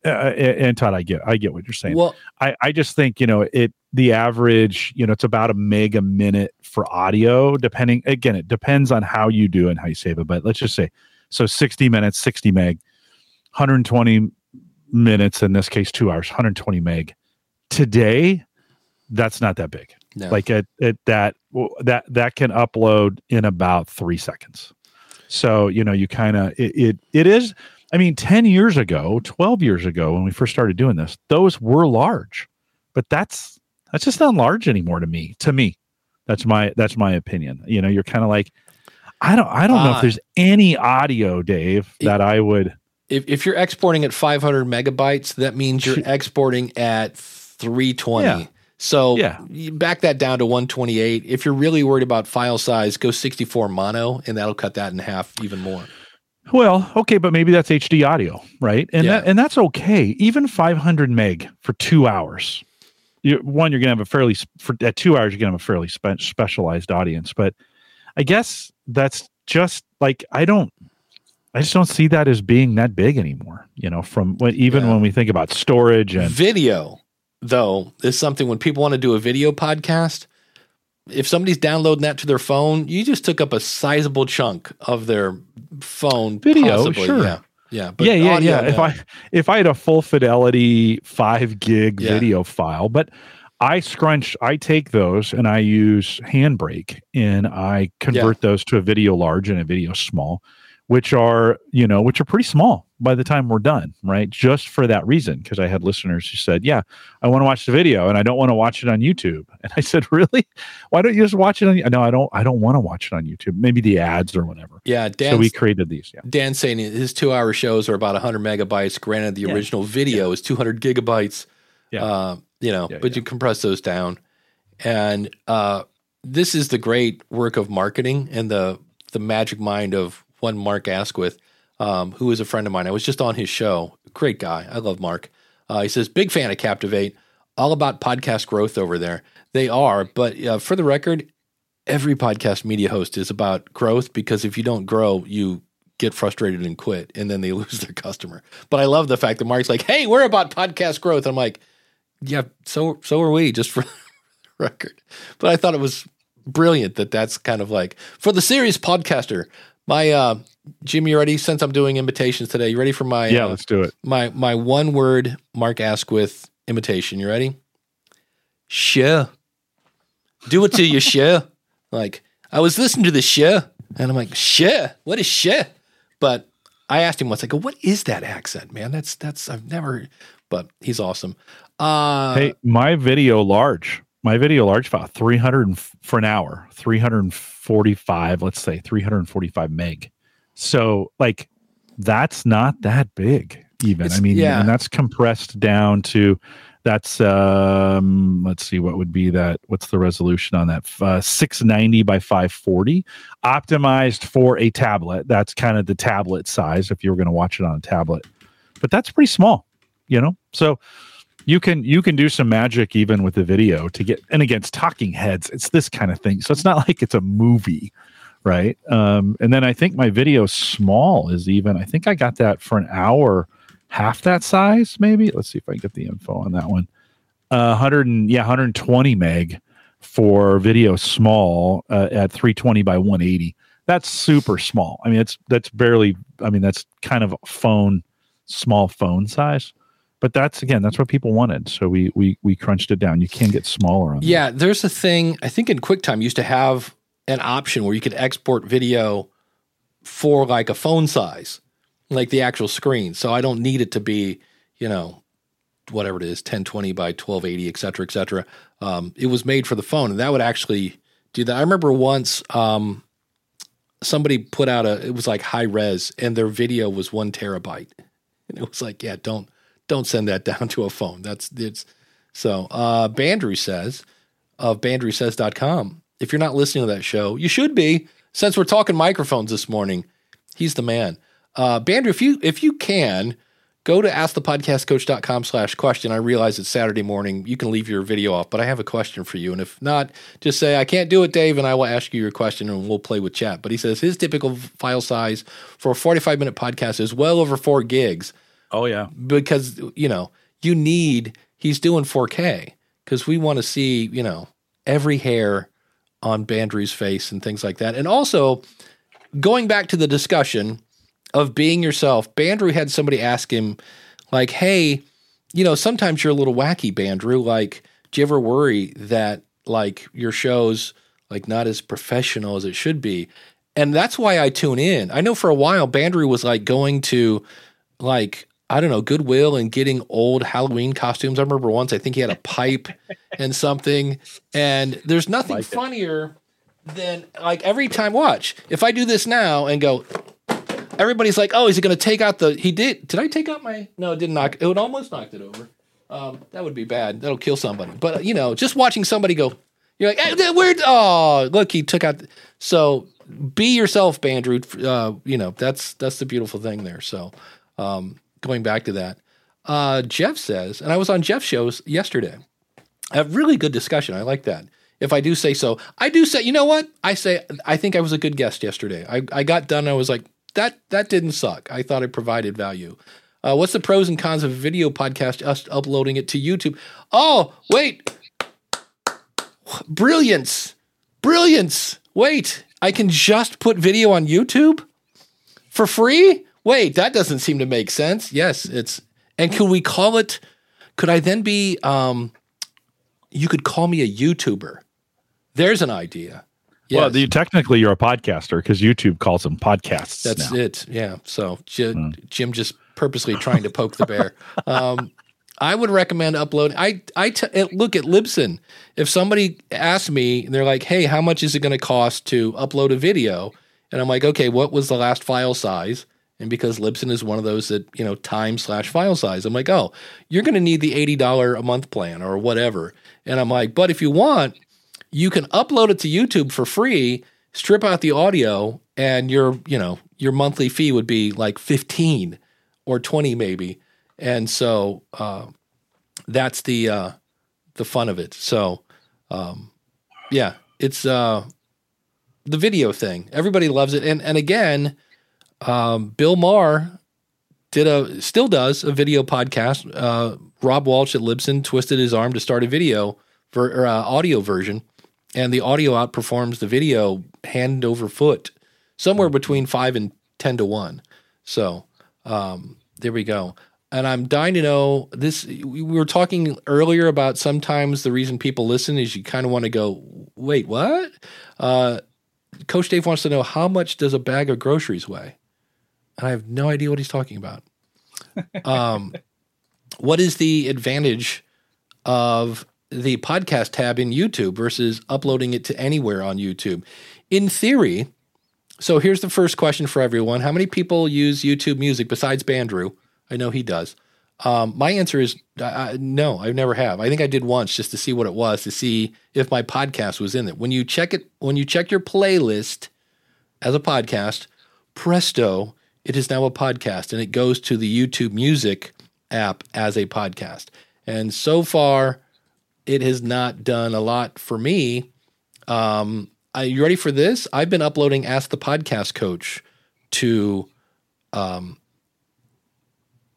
uh, and Todd, I get, I get what you're saying. well, I, I just think you know it. The average, you know, it's about a meg a minute for audio. Depending, again, it depends on how you do and how you save it. But let's just say, so 60 minutes, 60 meg, 120 minutes. In this case, two hours, 120 meg. Today, that's not that big no. like it, it that that that can upload in about three seconds so you know you kind of it, it it is i mean 10 years ago 12 years ago when we first started doing this those were large but that's that's just not large anymore to me to me that's my that's my opinion you know you're kind of like i don't i don't know Ah. if there's any audio dave It- that i would if, if you're exporting at 500 megabytes, that means you're exporting at 320. Yeah. So Yeah. you back that down to 128. If you're really worried about file size, go 64 mono, and that'll cut that in half even more. Well, okay, but maybe that's HD audio, right? And Yeah. that and that's okay. Even 500 meg for two hours. You, one, you're gonna have a fairly for at two hours, you're gonna have a fairly spe- specialized audience. But I guess that's just like I don't. I just don't see that as being that big anymore. You know, from when even Yeah. when we think about storage and Video, though, is something when people want to do a video podcast. If somebody's downloading that to their phone, you just took up a sizable chunk of their phone. Video, possibly. sure. Yeah. Yeah. But yeah, yeah, audio, yeah. If. I if I had a full fidelity five gig Yeah. video file, but I scrunch, I take those and I use Handbrake and I convert those to a video large and a video small, which are you know which are pretty small by the time we're done, right? Just for that reason, because I had listeners who said, "Yeah, I want to watch the video and I don't want to watch it on YouTube," and I said, "Really? Why don't you just watch it on?" No, I don't. I don't want to watch it on YouTube. Maybe the ads or whatever. yeah, so we created these. Yeah. Dan's saying his two hour shows are about 100 megabytes. Granted, the Yeah. original video is 200 gigabytes. Yeah. Uh, you know, Yeah, but yeah. you compress those down. And uh, this is the great work of marketing and the the magic mind of one Mark Asquith, um, who is a friend of mine. I was just on his show. Great guy. I love Mark. Uh, he says, big fan of Captivate, all about podcast growth over there. They are, but uh, for the record, every podcast media host is about growth because if you don't grow, you get frustrated and quit, and then they lose their customer. But I love the fact that Mark's like, "Hey, we're about podcast growth." I'm like, "Yeah, so so are we." Just for record, but I thought it was brilliant that that's kind of like for the serious podcaster. My uh, Jim, you ready? Since I'm doing invitations today, you ready for my Yeah, uh, let's do it. my my one word Mark Asquith imitation. You ready? Sure. Do it to you, sure. Like I was listening to the show, and I'm like, sure. What is sure? But I asked him once. I go, what is that accent, man? That's that's I've never. But he's awesome. Uh, Hey, my video large my video large file 300 for an hour 345 let's say 345 meg. So like that's not that big even. It's- i mean yeah. and that's compressed down to that's um let's see what would be that what's the resolution on that? Uh, 690 by 540 optimized for a tablet. That's kind of the tablet size if you were going to watch it on a tablet. But that's pretty small you know? So you can you can do some magic even with the video to get and against talking heads it's this kind of thing. So it's not like it's a movie right? Um and then i think my video small is even i think i got that for an hour half that size maybe? Let's see if i can get the info on that one. Uh 100 and yeah 120 meg for video small uh, at 320 by 180 that's super small. I mean it's that's barely i mean that's kind of phone small phone size but that's again that's what people wanted so we we we crunched it down you can get smaller on that. Yeah, there's a thing. I think in QuickTime used to have an option where you could export video for like a phone size, like the actual screen. So I don't need it to be, you know, whatever it is, 1020 by 1280, et cetera, et cetera. Um, it was made for the phone, and that would actually do that. I remember once um, somebody put out a, it was like high res, and their video was one terabyte, and it was like, yeah, don't don't send that down to a phone. That's it's so. Uh, Bandrew says of bandrewsays.com. If you're not listening to that show, you should be. Since we're talking microphones this morning, he's the man. Uh, Bandrew, if you if you can go to askthepodcastcoach.com slash question. I realize it's Saturday morning. You can leave your video off, but I have a question for you. And if not, just say, I can't do it, Dave, and I will ask you your question and we'll play with chat. But he says his typical file size for a 45 minute podcast is well over four gigs oh yeah because, you know, you need, he's doing 4K because we want to see, you know, every hair on Bandrew's face and things like that. And also, going back to the discussion of being yourself, Bandrew had somebody ask him, like, hey, you know, sometimes you're a little wacky, Bandrew. Like, do you ever worry that like your show's like not as professional as it should be? And that's why I tune in. I know for a while Bandrew was like going to like I don't know Goodwill and getting old Halloween costumes. I remember once I think he had a pipe and something. And there's nothing Like it. funnier than like every time. Watch if I do this now and go. Everybody's like, "Oh, is he going to take out the?" He did. Did I take out my? No, it didn't knock. It would almost knocked it over. Um, that would be bad. That'll kill somebody. But you know, just watching somebody go, you're like, hey, where? Oh, look, he took out. the-" So be yourself, Bandrew. Uh, you know, that's that's the beautiful thing there. So um, going back to that, uh, Jeff says, and I was on Jeff's shows yesterday. A really good discussion. I like that. If I do say so, I do say, you know what? I say, I think I was a good guest yesterday. I, I got done. I was like, that that didn't suck. I thought it provided value. Uh, what's the pros and cons of video podcast? Us uploading it to YouTube. Oh, wait, brilliance, brilliance. Wait, I can just put video on YouTube for free. Wait, that doesn't seem to make sense. Yes, it's. And could we call it? Could I then be? Um, you could call me a YouTuber. There's an idea. well you, technically you're a podcaster because youtube calls them podcasts That's now. it. Yeah. So Jim, Jim just purposely trying to poke the bear. Um, I would recommend upload. I I t- look at Libsyn. If somebody asks me, and they're like, "Hey, how much is it going to cost to upload a video?" and I'm like, "Okay, what was the last file size?" And because Libsyn is one of those that you know time slash file size, I'm like, "Oh, you're going to need the eighty dollar a month plan or whatever." And I'm like, "But if you want, you can upload it to YouTube for free, strip out the audio, and your you know your monthly fee would be like fifteen or twenty maybe. And so uh, that's the uh, the fun of it. So um, yeah, it's uh, the video thing. Everybody loves it, and and again, um, Bill Maher did a still does a video podcast. Uh, Rob Walsh at Libsyn twisted his arm to start a video for or, uh, audio version, and the audio outperforms the video hand over foot, somewhere between five and ten to one. So um, there we go. And I'm dying to know this. We were talking earlier about sometimes the reason people listen is you kind of want to go, wait, what? Uh, Coach Dave wants to know how much does a bag of groceries weigh? And I have no idea what he's talking about. Um, what is the advantage of the podcast tab in YouTube versus uploading it to anywhere on YouTube. In theory, so here's the first question for everyone: How many people use YouTube Music besides Bandrew? I know he does. Um, my answer is uh, no, I never have. I think I did once just to see what it was, to see if my podcast was in it. When you check it, when you check your playlist as a podcast, presto, it is now a podcast and it goes to the YouTube Music app as a podcast. And so far, it has not done a lot for me. Um, are you ready for this? I've been uploading Ask the Podcast Coach to um,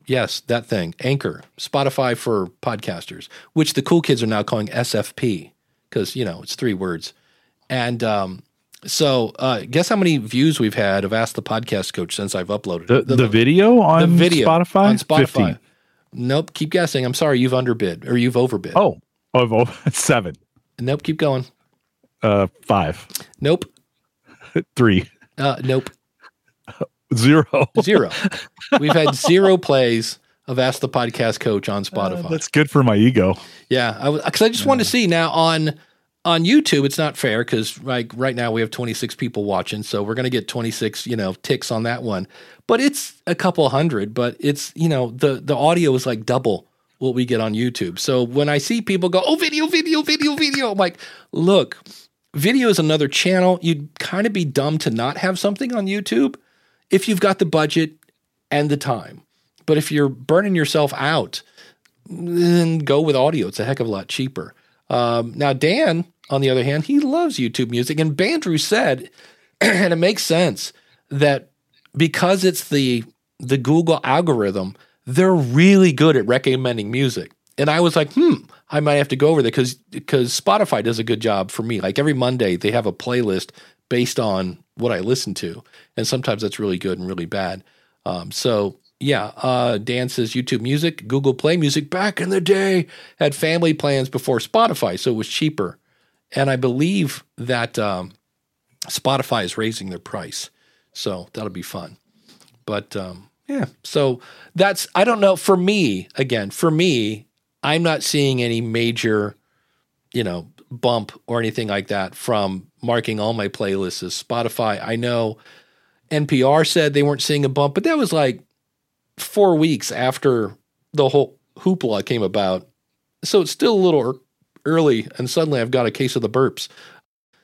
Yes, that thing. Anchor, Spotify for podcasters, which the cool kids are now calling SFP because, you know, it's three words. And um, so, uh, guess how many views we've had of Ask the Podcast Coach since I've uploaded the, the, the video on the video Spotify? On Spotify. 50. Nope. Keep guessing. I'm sorry. You've underbid or you've overbid. Oh, oh, oh seven. Nope. Keep going. Uh, five. Nope. Three. Uh, nope. Zero. Zero. We've had zero plays of Ask the Podcast Coach on Spotify. Uh, that's good for my ego. Yeah, because I, I, just wanted to see now on on YouTube. It's not fair because like right now we have 26 people watching, so we're to get 26 you know ticks on that one. But it's a couple hundred. But it's you know the the audio is like double what we get on YouTube. So when I see people go, oh, video, video, video, video, I'm like, look, video is another channel. You'd kind of be dumb to not have something on YouTube if you've got the budget and the time. But if you're burning yourself out, then go with audio. It's a heck of a lot cheaper. Um, now, Dan, on the other hand, he loves YouTube music. And Bandrew said, and it makes sense, that because it's the the Google algorithm, they're really good at recommending music. And I was like, hmm, I might have to go over there because because Spotify does a good job for me. Like every Monday, they have a playlist based on what I listen to, and sometimes that's really good and really bad. Um, so yeah, uh, Dan says YouTube Music, Google Play Music back in the day had family plans before Spotify, so it was cheaper. And I believe that um, Spotify is raising their price, so that'll be fun. But um, yeah, so that's I don't know. For me, again, for me, I'm not seeing any major, you know, bump or anything like that from marking all my playlists as Spotify. I know NPR said they weren't seeing a bump, but that was like four weeks after the whole hoopla came about. So it's still a little early, and suddenly I've got a case of the burps.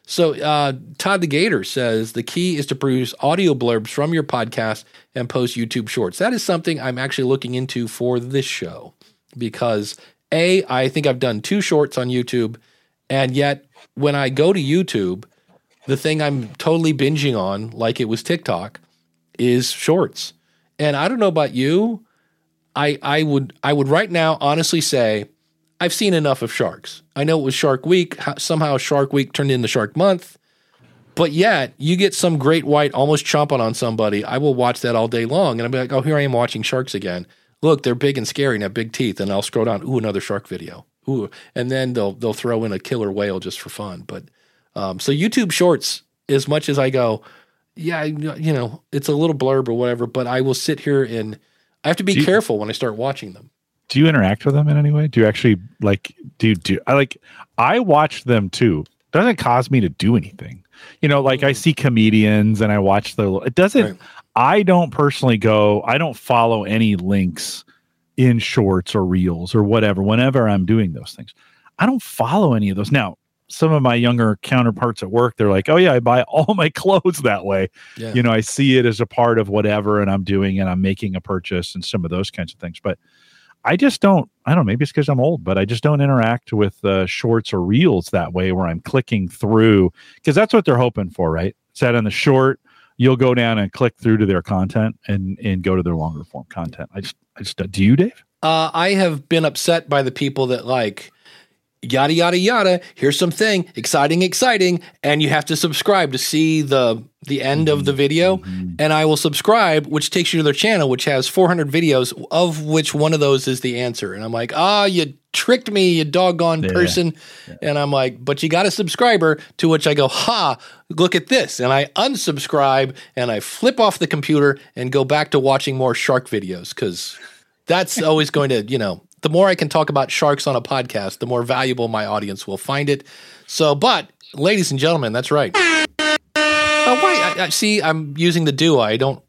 So uh, Todd the Gator says the key is to produce audio blurbs from your podcast and post YouTube shorts. That is something I'm actually looking into for this show because a I think I've done two shorts on YouTube, and yet when I go to YouTube, the thing I'm totally binging on, like it was TikTok, is shorts. And I don't know about you, I I would I would right now honestly say I've seen enough of sharks. I know it was Shark Week. Somehow Shark Week turned into Shark Month. But yet, you get some great white almost chomping on somebody. I will watch that all day long. And I'll be like, oh, here I am watching sharks again. Look, they're big and scary and have big teeth. And I'll scroll down, ooh, another shark video. Ooh. And then they'll they'll throw in a killer whale just for fun. But um, so YouTube Shorts, as much as I go, yeah, you know, it's a little blurb or whatever, but I will sit here and I have to be you, careful when I start watching them. Do you interact with them in any way? Do you actually like do you do I like I watch them too. Doesn't cause me to do anything. You know, like I mm. see comedians and I watch the it doesn't right. I don't personally go, I don't follow any links in shorts or reels or whatever whenever I'm doing those things. I don't follow any of those. Now, some of my younger counterparts at work, they're like, "Oh yeah, I buy all my clothes that way." Yeah. You know, I see it as a part of whatever, and I'm doing, and I'm making a purchase, and some of those kinds of things. But I just don't. I don't know. Maybe it's because I'm old, but I just don't interact with uh, shorts or reels that way, where I'm clicking through because that's what they're hoping for, right? Set on the short, you'll go down and click through to their content and and go to their longer form content. I just, I just do you, Dave? Uh, I have been upset by the people that like yada yada yada here's something exciting exciting and you have to subscribe to see the the end mm-hmm. of the video mm-hmm. and i will subscribe which takes you to their channel which has 400 videos of which one of those is the answer and i'm like ah oh, you tricked me you doggone yeah. person yeah. and i'm like but you got a subscriber to which i go ha look at this and i unsubscribe and i flip off the computer and go back to watching more shark videos because that's always going to you know the more I can talk about sharks on a podcast, the more valuable my audience will find it. So, but ladies and gentlemen, that's right. Oh, why? I, I, see, I'm using the do. I don't.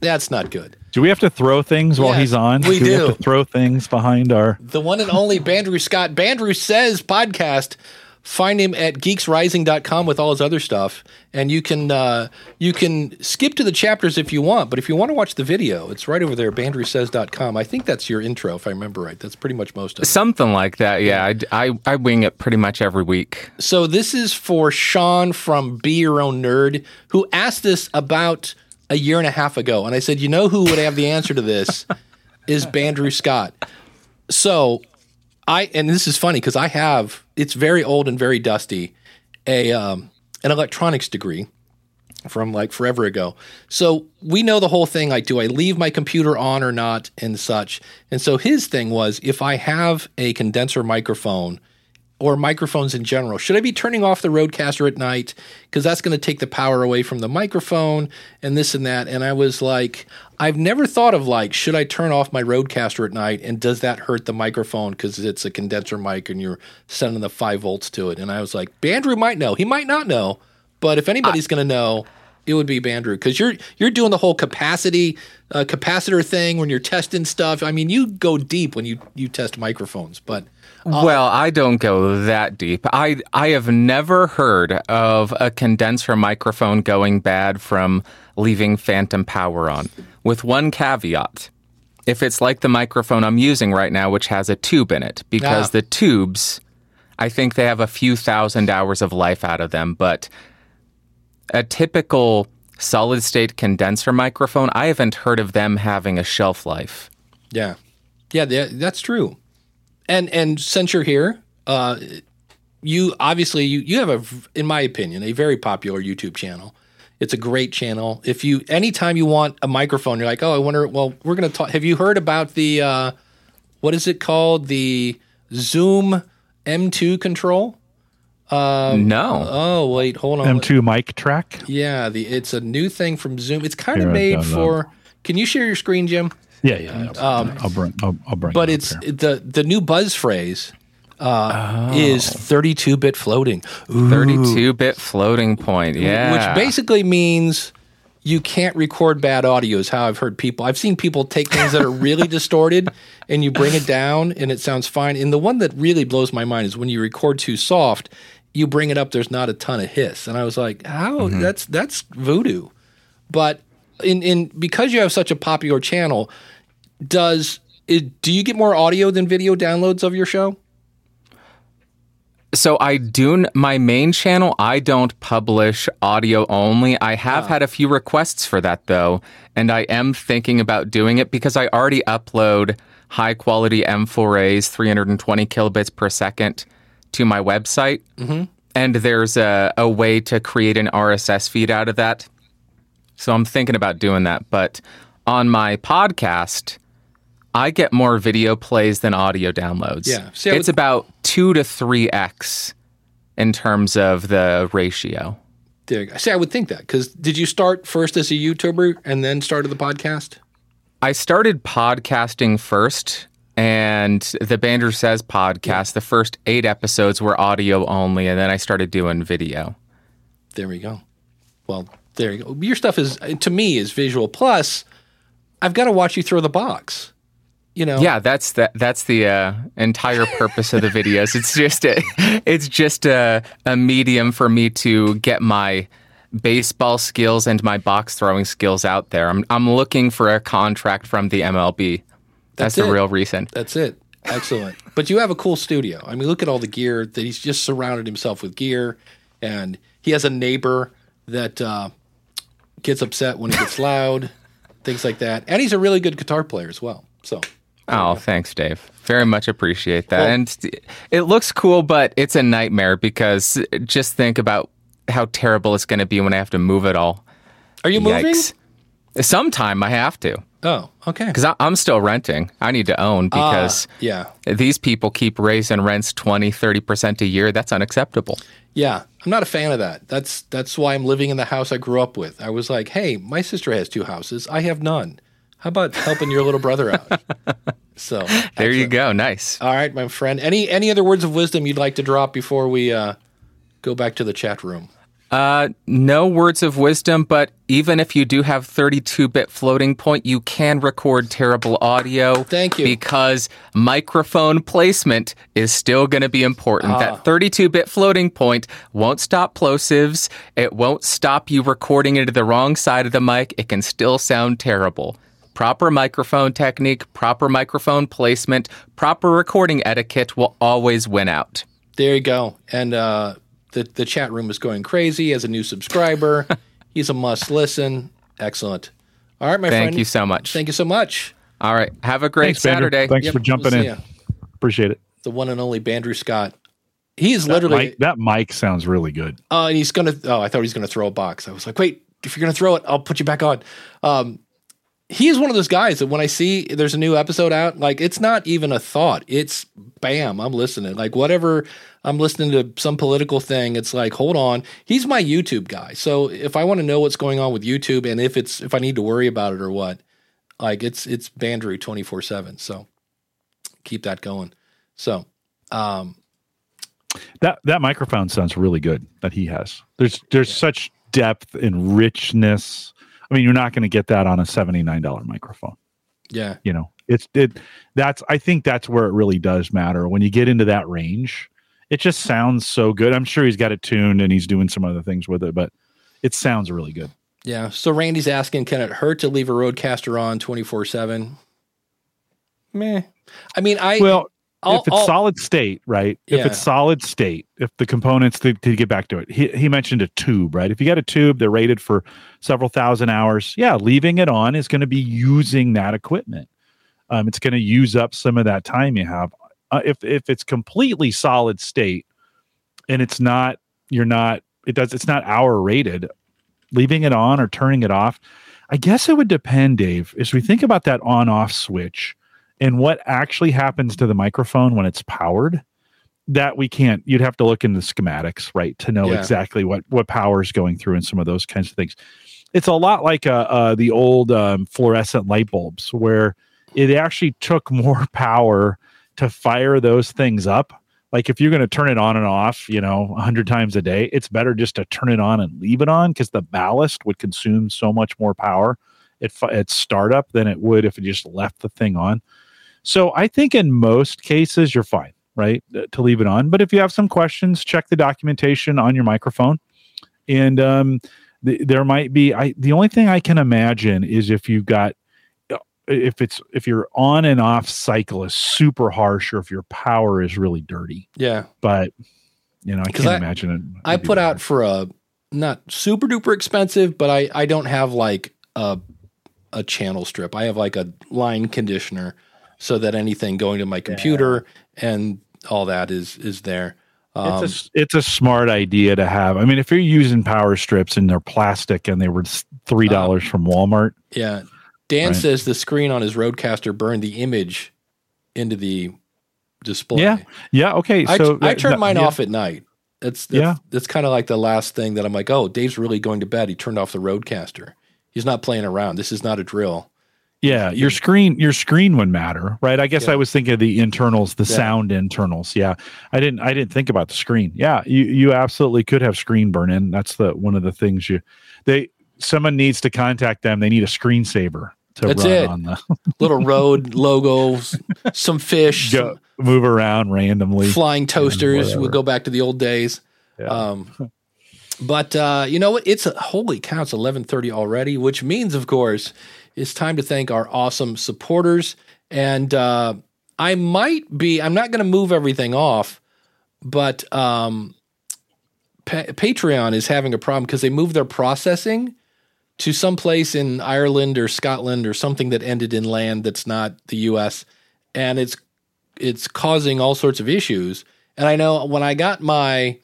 That's not good. Do we have to throw things while he's on? we do. We do. have to throw things behind our. The one and only Bandrew Scott. Bandrew says podcast. Find him at geeksrising.com with all his other stuff. And you can uh, you can skip to the chapters if you want, but if you want to watch the video, it's right over there, bandrewsays.com. I think that's your intro, if I remember right. That's pretty much most of it. Something like that. Yeah, I, I, I wing it pretty much every week. So this is for Sean from Be Your Own Nerd, who asked this about a year and a half ago, and I said, you know who would have the answer to this is Bandrew Scott. So I and this is funny because I have it's very old and very dusty, a um, an electronics degree from like forever ago. So we know the whole thing. Like, do I leave my computer on or not, and such. And so his thing was, if I have a condenser microphone or microphones in general, should I be turning off the RODECaster at night because that's going to take the power away from the microphone and this and that? And I was like, I've never thought of like, should I turn off my RODECaster at night and does that hurt the microphone because it's a condenser mic and you're sending the five volts to it? And I was like, Bandrew might know. He might not know, but if anybody's going to know, it would be Bandrew because you're you're doing the whole capacity uh, capacitor thing when you're testing stuff. I mean, you go deep when you you test microphones, but Well, I don't go that deep. I I have never heard of a condenser microphone going bad from leaving phantom power on. With one caveat. If it's like the microphone I'm using right now which has a tube in it because Ah. the tubes I think they have a few thousand hours of life out of them, but a typical solid state condenser microphone, I haven't heard of them having a shelf life. Yeah, yeah, that's true. And and since you're here, uh, you obviously you you have a, in my opinion, a very popular YouTube channel. It's a great channel. If you anytime you want a microphone, you're like, oh, I wonder. Well, we're gonna talk. Have you heard about the uh, what is it called? The Zoom M2 control. no. Oh wait, hold on. M2 MicTrak. Yeah, the it's a new thing from Zoom. It's kind Here, of made got it for. Can you share your screen, Jim? Yeah, yeah. I'll, I'll bring. I'll, I'll bring. Um, but it up it's here. the the new buzz phrase uh, is 32 bit floating, Ooh. 32 bit floating point. Yeah. which basically means you can't record bad audio. Is how I've heard people. I've seen people take things that are really distorted and you bring it down and it sounds fine. And the one that really blows my mind is when you record too soft, you bring it up. There's not a ton of hiss, and I was like, how? That's that's voodoo. But in in because you have such a popular channel, does it, do you get more audio than video downloads of your show? So I do my main channel. I don't publish audio only. I have had a few requests for that though, and I am thinking about doing it because I already upload high quality M4As, 320 kilobits per second, to my website, mm-hmm. and there's a, a way to create an RSS feed out of that. So I'm thinking about doing that. But on my podcast, I get more video plays than audio downloads. Yeah. See, it's would- about two to three x in terms of the ratio. There, you go. see, I would think that because did you start first as a YouTuber and then started the podcast? I started podcasting first, and the Bandrew Says podcast, the first eight episodes were audio only, and then I started doing video. There we go. Well, there you go. Your stuff is to me is visual. Plus, I've got to watch you throw the box. You know. Yeah, that's the that's the uh, entire purpose of the videos. It's just a, it's just a, a medium for me to get my baseball skills and my box throwing skills out there. I'm I'm looking for a contract from the MLB. That's That's, the real reason. That's it. Excellent. but you have a cool studio. I mean, look at all the gear that he's just surrounded himself with gear, and he has a neighbor that uh, gets upset when it gets loud, things like that. And he's a really good guitar player as well. So. Oh, thanks, Dave. Very much appreciate that. Well- and it looks cool, but it's a nightmare because just think about how terrible it's going to be when I have to move it all. Are you moving? Sometime I have to Oh, okay. because I'm still renting. I need to own because Ah, yeah, these people keep raising rents 20, 30% a year. That's unacceptable. yeah. I'm not a fan of that. That's that's why I'm living in the house I grew up with. I was like, hey, my sister has two houses. I have none. How about helping your little brother out? So There you go. Nice. All right, my friend. Any any other words of wisdom you'd like to drop before we uh, go back to the chat room? Uh, no words of wisdom, but even if you do have 32 bit floating point, you can record terrible audio. Thank you. Because microphone placement is still going to be important. Ah. That 32 bit floating point won't stop plosives. It won't stop you recording into the wrong side of the mic. It can still sound terrible. Proper microphone technique, proper microphone placement, proper recording etiquette will always win out. There you go. And uh, the the chat room is going crazy as a new subscriber. He's a must listen. Excellent. All right, my Thank friend. Thank you so much. Thank you so much. All right. Have a great Thanks, Bandrew. Saturday. Thanks Yep, for jumping we'll in. ya. Appreciate it. The one and only Bandrew Scott. He's That literally. mic, that mic sounds really good. Uh, and he's gonna. Oh, I thought he was gonna throw a box. I was like, wait, if you're gonna throw it, I'll put you back on. Um, he is one of those guys that when I see there's a new episode out, like it's not even a thought. It's bam, I'm listening. Like whatever I'm listening to some political thing, it's like, hold on. He's my YouTube guy. So if I want to know what's going on with YouTube and if it's if I need to worry about it or what, like it's it's Bandrew 24 seven. So keep that going. So um, That that microphone sounds really good that he has. There's there's such depth and richness. I mean, you're not going to get that on a seventy nine dollar microphone. yeah, You know, it's it. That's I think that's where it really does matter when you get into that range. It just sounds so good. I'm sure he's got it tuned and he's doing some other things with it, but it sounds really good. Yeah. So Randy's asking, can it hurt to leave a RODECaster on 24 7? Meh. I mean, I, Well, I'll- if it's I'll- solid state, right? If it's solid state, if the components to, to get back to it, he, he mentioned a tube, right? If you got a tube, they're rated for several thousand hours. Yeah, leaving it on is going to be using that equipment. Um, it's going to use up some of that time you have. Uh, if if it's completely solid state and it's not, you're not. It does. It's not hour rated. Leaving it on or turning it off. I guess it would depend, Dave. As we think about that on-off switch and what actually happens to the microphone when it's powered that we can't you'd have to look in the schematics right to know Yeah. exactly what what power is going through and some of those kinds of things. It's a lot like uh, uh, the old um, fluorescent light bulbs where it actually took more power to fire those things up. Like if you're going to turn it on and off you know 100 times a day it's better just to turn it on and leave it on because the ballast would consume so much more power at, at startup than it would if it just left the thing on so I think in most cases you're fine, right, uh, to leave it on. But if you have some questions, check the documentation on your microphone, and um, th- there might be. I the only thing I can imagine is if you've got uh, if it's if your on and off cycle is super harsh or if your power is really dirty. yeah. But you know, i can't I- imagine it. I put out for a not super duper expensive, but I, I don't have like a, a channel strip. I have like a line conditioner so that anything going to my computer and all that is, is there. Um, it's a it's a smart idea to have. I mean, if you're using power strips and they're plastic and they were three dollars from Walmart, Yeah. Dan Right. says the screen on his RODECaster burned the image into the display. Yeah. yeah, okay. I, So I turned mine yeah. off at night. That's Yeah. That's kind of like the last thing that I'm like, oh, Dave's really going to bed. He turned off the RODECaster. He's not playing around. This is not a drill. Yeah, your screen your screen would matter, right? I guess Yeah. I was thinking of the internals, the Yeah. sound internals. Yeah. I didn't I didn't think about the screen. Yeah, you you absolutely could have screen burn in. That's the one of the things you they someone needs to contact them. They need a screensaver to That's run it. on the Little road logos, some fish, go, move around randomly. flying toasters. We'll go back to the old days. Yeah. Um, but uh, you know what? It's a, holy cow! It's eleven thirty already, which means, of course, it's time to thank our awesome supporters. And uh, I might be. I'm not going to move everything off, but um, pa- Patreon is having a problem because they moved their processing to some place in Ireland or Scotland or something that ended in land that's not the U.S. and it's it's causing all sorts of issues. And I know when I got my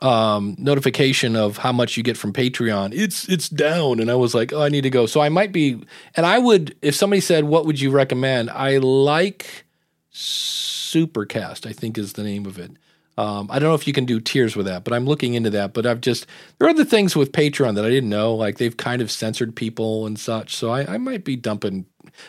um, notification of how much you get from Patreon, it's it's down, and I was like, oh, I need to go. So I might be, and I would, if somebody said, what would you recommend? I like Supercast, I think is the name of it. Um, I don't know if you can do tiers with that, but I'm looking into that. But I've just there are other things with Patreon that I didn't know, like they've kind of censored people and such. So I, I might be dumping,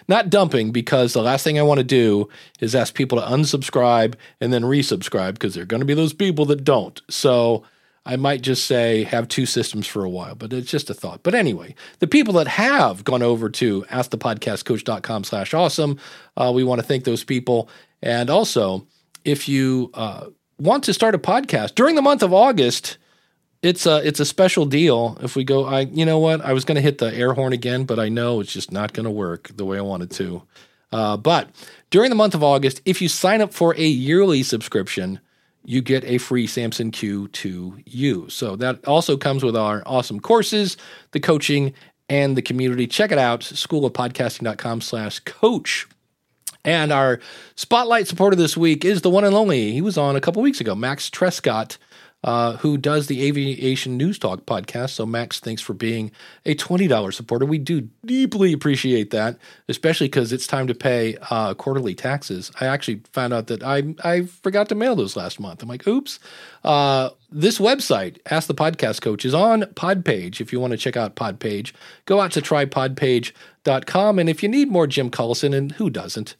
not dumping, because the last thing I want to do is ask people to unsubscribe and then resubscribe because there are going to be those people that don't. So I might just say have two systems for a while, but it's just a thought. But anyway, the people that have gone over to askthepodcastcoach.com slash awesome, uh, we want to thank those people. And also, if you uh, want to start a podcast during the month of August, it's a it's a special deal. If we go, I you know what, I was going to hit the air horn again, but I know it's just not going to work the way I wanted to. Uh, but during the month of August, if you sign up for a yearly subscription, you get a free Samson Q2U. So that also comes with our awesome courses, the coaching, and the community. Check it out, schoolofpodcasting.com slash coach. And our spotlight supporter this week is the one and only. He was on a couple weeks ago, Max Trescott, uh, who does the Aviation News Talk podcast. So, Max, thanks for being a $20 supporter. We do deeply appreciate that, especially because it's time to pay uh, quarterly taxes. I actually found out that I, I forgot to mail those last month. I'm like, oops. Uh, this website, Ask the Podcast Coach, is on Podpage. If you want to check out Podpage, go out to trypodpage.com. And if you need more Jim Collison, and who doesn't,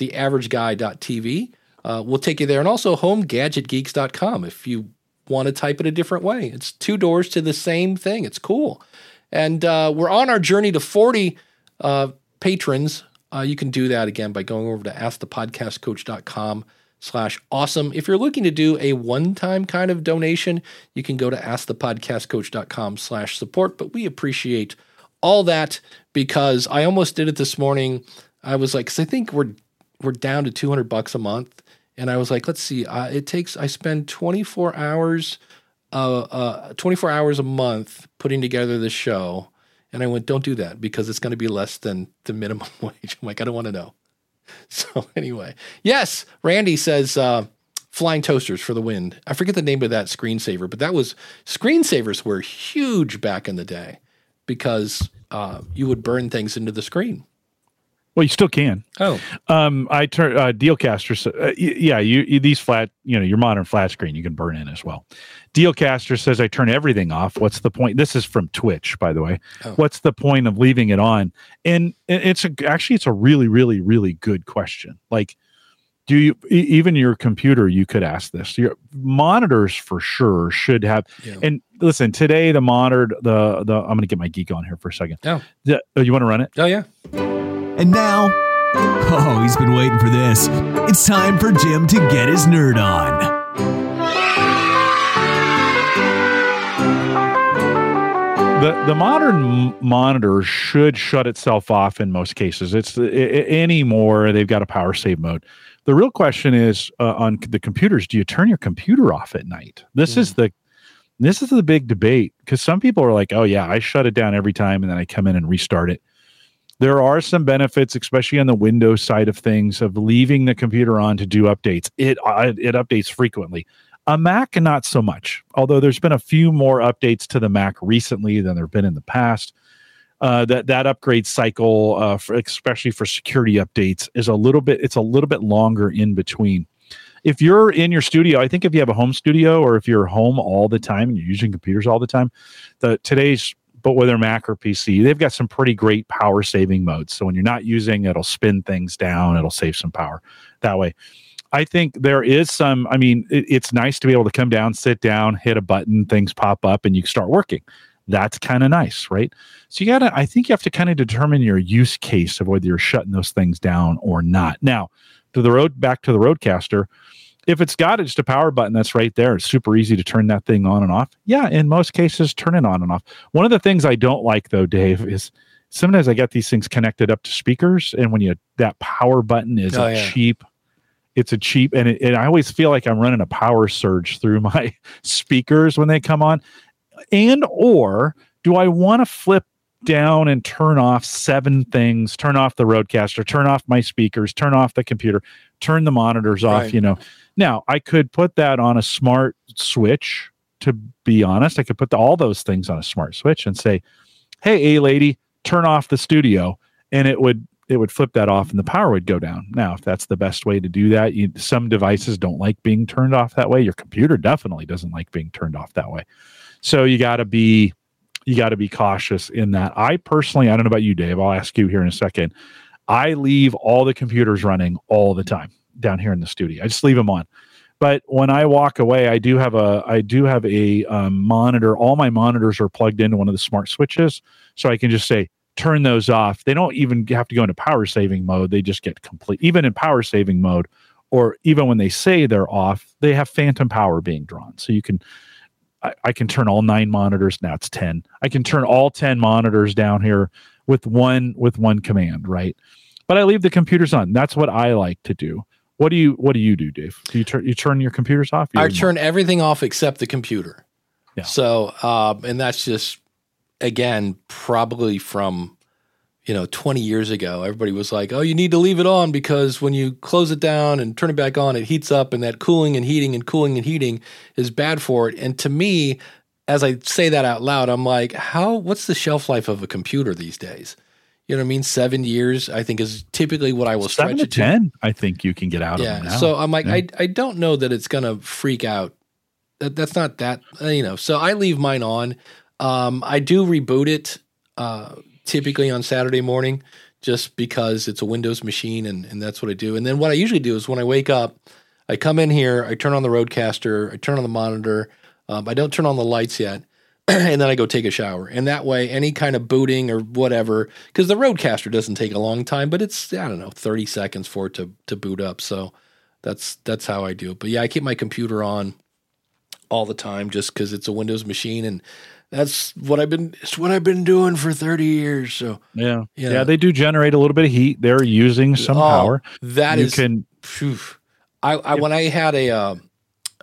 theaverageguy.tv uh, will take you there. And also homegadgetgeeks.com if you want to type it a different way. It's two doors to the same thing. It's cool. And uh, we're on our journey to 40 uh, patrons. Uh, you can do that again by going over to askthepodcastcoach.com slash awesome. If you're looking to do a one-time kind of donation, you can go to askthepodcastcoach.com slash support. But we appreciate all that because I almost did it this morning. I was like, because I think we're we're down to 200 bucks a month. And i was like let's see uh, it takes i spend 24 hours uh, uh, 24 hours a month putting together this show. And i went don't do that because it's going to be less than the minimum wage. I'm like i don't want to know. So anyway yes randy says uh, flying toasters for the wind i forget the name of that screensaver but that was screensavers were huge back in the day because uh, you would burn things into the screen well, you still can. Oh, um, I turn uh, Dealcaster. Uh, yeah, you, you, these flat, you know, your modern flat screen you can burn in as well. Dealcaster says I turn everything off. What's the point? This is from Twitch, by the way. Oh. What's the point of leaving it on? And it's a, actually it's a really, really, really good question. Like, do you even your computer? You could ask this. Your monitors for sure should have. Yeah. And listen, today the monitor, the the I'm going to get my geek on here for a second. Oh, the, oh you want to run it? Oh yeah. And now, oh, he's been waiting for this. It's time for Jim to get his nerd on. The, the modern monitor should shut itself off in most cases. It's it, anymore they've got a power save mode. The real question is uh, on the computers: Do you turn your computer off at night? This mm. is the this is the big debate because some people are like, "Oh yeah, I shut it down every time, and then I come in and restart it." There are some benefits, especially on the Windows side of things, of leaving the computer on to do updates. It uh, it updates frequently. A Mac, not so much. Although there's been a few more updates to the Mac recently than there've been in the past. Uh, that that upgrade cycle, uh, for, especially for security updates, is a little bit. It's a little bit longer in between. If you're in your studio, I think if you have a home studio or if you're home all the time and you're using computers all the time, the today's but whether Mac or PC, they've got some pretty great power saving modes. So when you're not using, it'll spin things down, it'll save some power that way. I think there is some, I mean, it, it's nice to be able to come down, sit down, hit a button, things pop up, and you start working. That's kind of nice, right? So you got to, I think you have to kind of determine your use case of whether you're shutting those things down or not. Now, to the road, back to the Rodecaster, if it's got just a power button that's right there, it's super easy to turn that thing on and off. Yeah, in most cases, turn it on and off. One of the things I don't like though, Dave, is sometimes I get these things connected up to speakers, and when you that power button is oh, a yeah. cheap, it's a cheap, and, it, and I always feel like I'm running a power surge through my speakers when they come on. And or do I want to flip down and turn off seven things turn off the rodecaster turn off my speakers turn off the computer turn the monitors off right. you know now, I could put that on a smart switch. To be honest, I could put the, all those things on a smart switch and say, "Hey, a lady, turn off the studio," and it would it would flip that off and the power would go down. Now, if that's the best way to do that, you, some devices don't like being turned off that way. Your computer definitely doesn't like being turned off that way. So you got to be you got to be cautious in that. I personally, I don't know about you, Dave. I'll ask you here in a second. I leave all the computers running all the time down here in the studio. I just leave them on. But when I walk away, I do have a I do have a um, monitor. All my monitors are plugged into one of the smart switches, so I can just say turn those off. They don't even have to go into power saving mode. They just get complete. Even in power saving mode, or even when they say they're off, they have phantom power being drawn. So you can I, I, can turn all nine monitors. Now it's 10. I can turn all 10 monitors down here with one with one command, right? But I leave the computers on. That's what I like to do. What do you what do you do, Dave? Do you turn you turn your computers off? I turn everything off except the computer. Yeah. So um, and that's just again probably from you know 20 years ago everybody was like oh you need to leave it on because when you close it down and turn it back on it heats up and that cooling and heating and cooling and heating is bad for it and to me as i say that out loud i'm like how what's the shelf life of a computer these days you know what I mean? Seven years, I think, is typically what I will Seven stretch to ten. I think you can get out yeah. of it. So I'm like, yeah. I I don't know that it's gonna freak out. That that's not that you know. So I leave mine on. Um, I do reboot it. Uh, typically on Saturday morning just because it's a Windows machine and, and that's what I do. And then what I usually do is when I wake up, I come in here, I turn on the Rodecaster, I turn on the monitor. Um, I don't turn on the lights yet. and then I go take a shower. And that way, any kind of booting or whatever, because the Rodecaster doesn't take a long time, but it's I don't know, thirty seconds for it to to boot up. So that's that's how I do it. But yeah, I keep my computer on all the time just because it's a Windows machine and that's what I've been it's what I've been doing for 30 years. So yeah. Yeah, they do generate a little bit of heat. They're using some oh, power. That you is, can phew, I, I when I had a uh,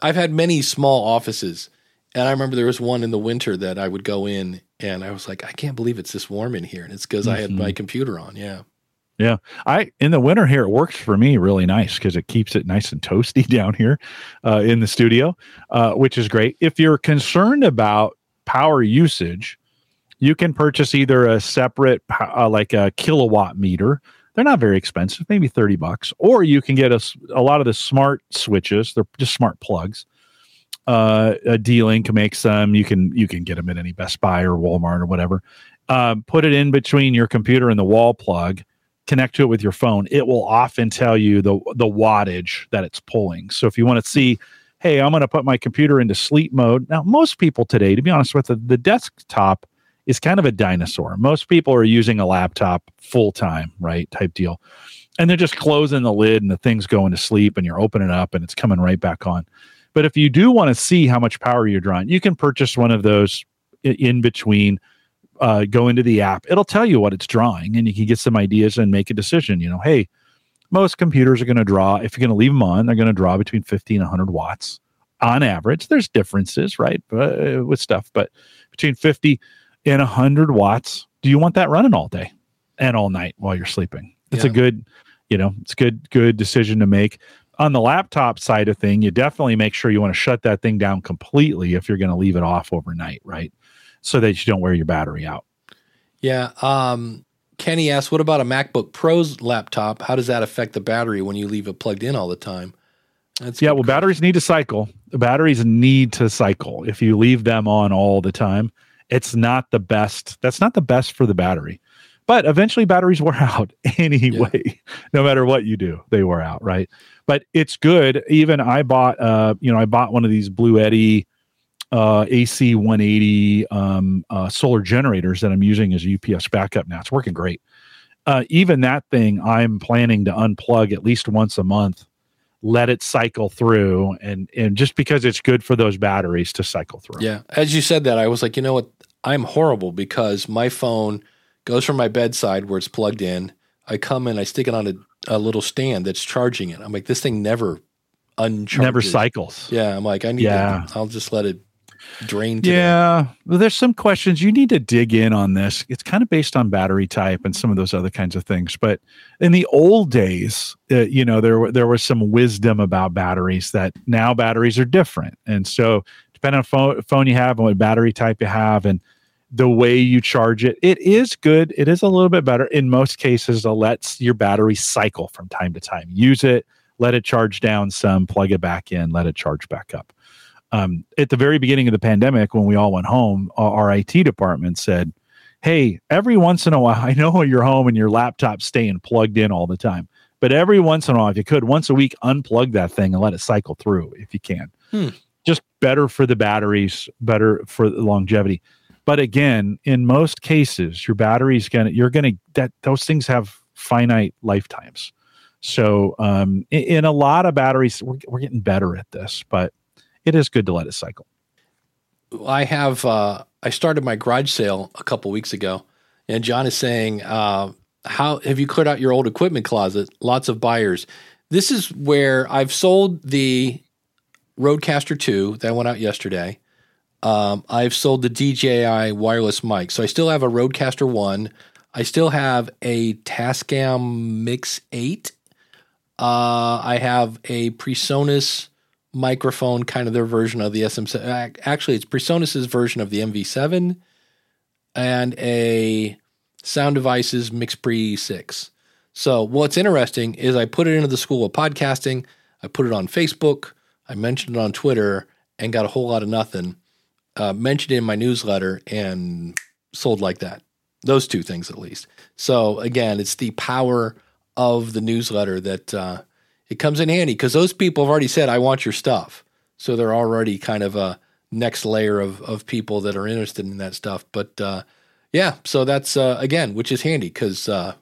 I've had many small offices and I remember there was one in the winter that I would go in and I was like, I can't believe it's this warm in here. And it's because mm-hmm. I had my mm-hmm. computer on. Yeah. Yeah, I in the winter here it works for me really nice because it keeps it nice and toasty down here uh, in the studio, uh, which is great. If you're concerned about power usage, you can purchase either a separate, uh, like a kilowatt meter. They're not very expensive, maybe 30 bucks. Or you can get a, a lot of the smart switches. They're just smart plugs. Uh, a D-Link makes them. You can you can get them at any Best Buy or Walmart or whatever. Um, put it in between your computer and the wall plug. Connect to it with your phone. It will often tell you the the wattage that it's pulling. So if you want to see hey, I'm going to put my computer into sleep mode. Now, most people today, to be honest with you, the desktop is kind of a dinosaur. Most people are using a laptop full time, right? Type deal. And they're just closing the lid and the thing's going to sleep and you're opening up and it's coming right back on. But if you do want to see how much power you're drawing, you can purchase one of those in between. Uh, go into the app, it'll tell you what it's drawing, and you can get some ideas and make a decision. You know, hey, most computers are going to draw, if you're going to leave them on, they're going to draw between 50 and 100 watts on average. There's differences, right, uh, with stuff, but between 50 and 100 watts. Do you want that running all day and all night while you're sleeping? It's yeah. a good, you know, it's a good, good decision to make. On the laptop side of thing, you definitely make sure you want to shut that thing down completely if you're going to leave it off overnight, right? So that you don't wear your battery out. Yeah. Um, Kenny asks, "What about a MacBook Pro's laptop? How does that affect the battery when you leave it plugged in all the time?" That's yeah. Well, question. batteries need to cycle. The batteries need to cycle. If you leave them on all the time, it's not the best. That's not the best for the battery. But eventually, batteries wear out anyway. Yeah. No matter what you do, they wear out, right? But it's good. Even I bought, uh, you know, I bought one of these Bluetti uh, AC 180 um, uh, solar generators that I'm using as UPS backup now. It's working great. Uh, even that thing, I'm planning to unplug at least once a month, let it cycle through, and and just because it's good for those batteries to cycle through. Yeah, as you said that, I was like, you know what? I'm horrible because my phone goes from my bedside where it's plugged in. I come in, I stick it on a, a little stand that's charging it. I'm like, this thing never uncharges. Never cycles. Yeah, I'm like, I need. Yeah. To, I'll just let it drain today. Yeah, well, there's some questions you need to dig in on this. It's kind of based on battery type and some of those other kinds of things. But in the old days, uh, you know, there there was some wisdom about batteries that now batteries are different, and so depending on phone phone you have and what battery type you have, and the way you charge it, it is good. It is a little bit better. In most cases, it lets your battery cycle from time to time. Use it, let it charge down some, plug it back in, let it charge back up. Um, at the very beginning of the pandemic, when we all went home, our IT department said, Hey, every once in a while, I know you're home and your laptop's staying plugged in all the time, but every once in a while, if you could, once a week, unplug that thing and let it cycle through if you can. Hmm. Just better for the batteries, better for the longevity. But again, in most cases, your battery's gonna you're gonna that those things have finite lifetimes. So um, in, in a lot of batteries, we're, we're getting better at this, but it is good to let it cycle. I have uh, I started my garage sale a couple weeks ago, and John is saying, uh, "How have you cleared out your old equipment closet? Lots of buyers." This is where I've sold the RODECaster 2 that went out yesterday. Um, I've sold the DJI wireless mic. So I still have a RODECaster 1. I still have a Tascam Mix 8. Uh, I have a PreSonus microphone, kind of their version of the SM7. Actually, it's PreSonus's version of the MV7 and a Sound Devices MixPre 6. So what's interesting is I put it into the school of podcasting. I put it on Facebook. I mentioned it on Twitter and got a whole lot of nothing uh, mentioned in my newsletter and sold like that. Those two things, at least. So again, it's the power of the newsletter that uh, it comes in handy because those people have already said, "I want your stuff," so they're already kind of a next layer of of people that are interested in that stuff. But uh, yeah, so that's uh, again, which is handy because uh,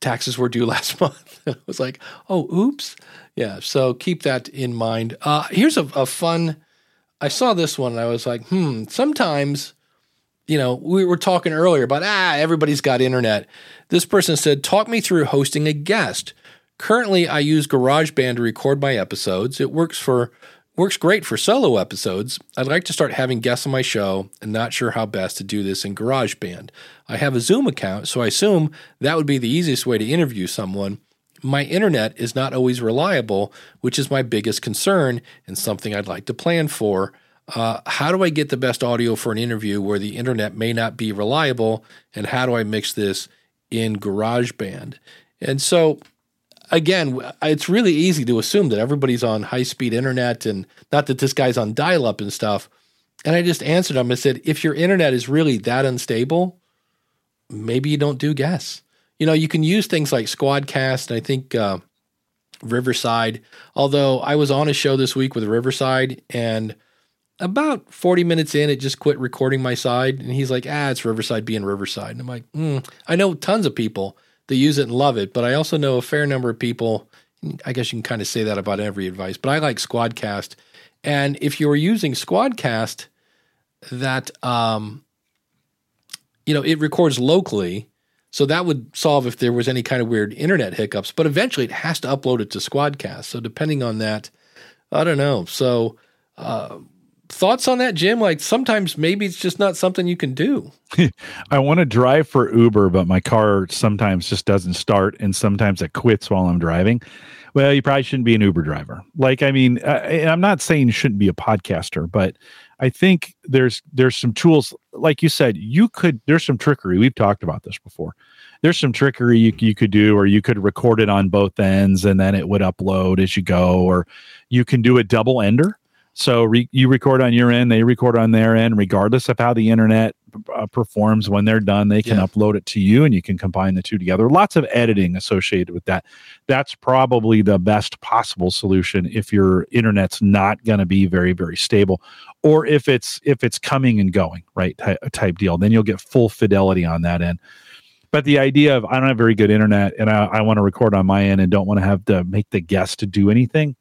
taxes were due last month. I was like, "Oh, oops." Yeah, so keep that in mind. Uh, here's a, a fun I saw this one and I was like, hmm, sometimes, you know, we were talking earlier about, ah, everybody's got internet. This person said, talk me through hosting a guest. Currently, I use GarageBand to record my episodes. It works for works great for solo episodes. I'd like to start having guests on my show and not sure how best to do this in GarageBand. I have a Zoom account, so I assume that would be the easiest way to interview someone my internet is not always reliable, which is my biggest concern and something I'd like to plan for. Uh, how do I get the best audio for an interview where the internet may not be reliable? And how do I mix this in GarageBand? And so, again, it's really easy to assume that everybody's on high speed internet and not that this guy's on dial up and stuff. And I just answered him. and said, if your internet is really that unstable, maybe you don't do guests you know, you can use things like Squadcast. and I think uh, Riverside. Although I was on a show this week with Riverside, and about 40 minutes in, it just quit recording my side. And he's like, ah, it's Riverside being Riverside. And I'm like, mm. I know tons of people that use it and love it, but I also know a fair number of people. I guess you can kind of say that about every advice, but I like Squadcast. And if you're using Squadcast, that um, you know, it records locally so that would solve if there was any kind of weird internet hiccups. But eventually, it has to upload it to Squadcast. So depending on that, I don't know. So uh, thoughts on that, Jim? Like sometimes maybe it's just not something you can do. I want to drive for Uber, but my car sometimes just doesn't start, and sometimes it quits while I'm driving. Well, you probably shouldn't be an Uber driver. Like, I mean, I, I'm not saying you shouldn't be a podcaster, but I think there's there's some tools, like you said, you could there's some trickery. We've talked about this before. There's some trickery you, you could do, or you could record it on both ends and then it would upload as you go, or you can do a double ender. So re, you record on your end, they record on their end, regardless of how the internet uh, performs. When they're done, they can yeah. upload it to you, and you can combine the two together. Lots of editing associated with that. That's probably the best possible solution if your internet's not going to be very very stable, or if it's if it's coming and going right type, type deal. Then you'll get full fidelity on that end. But the idea of I don't have very good internet and I, I want to record on my end and don't want to have to make the guest to do anything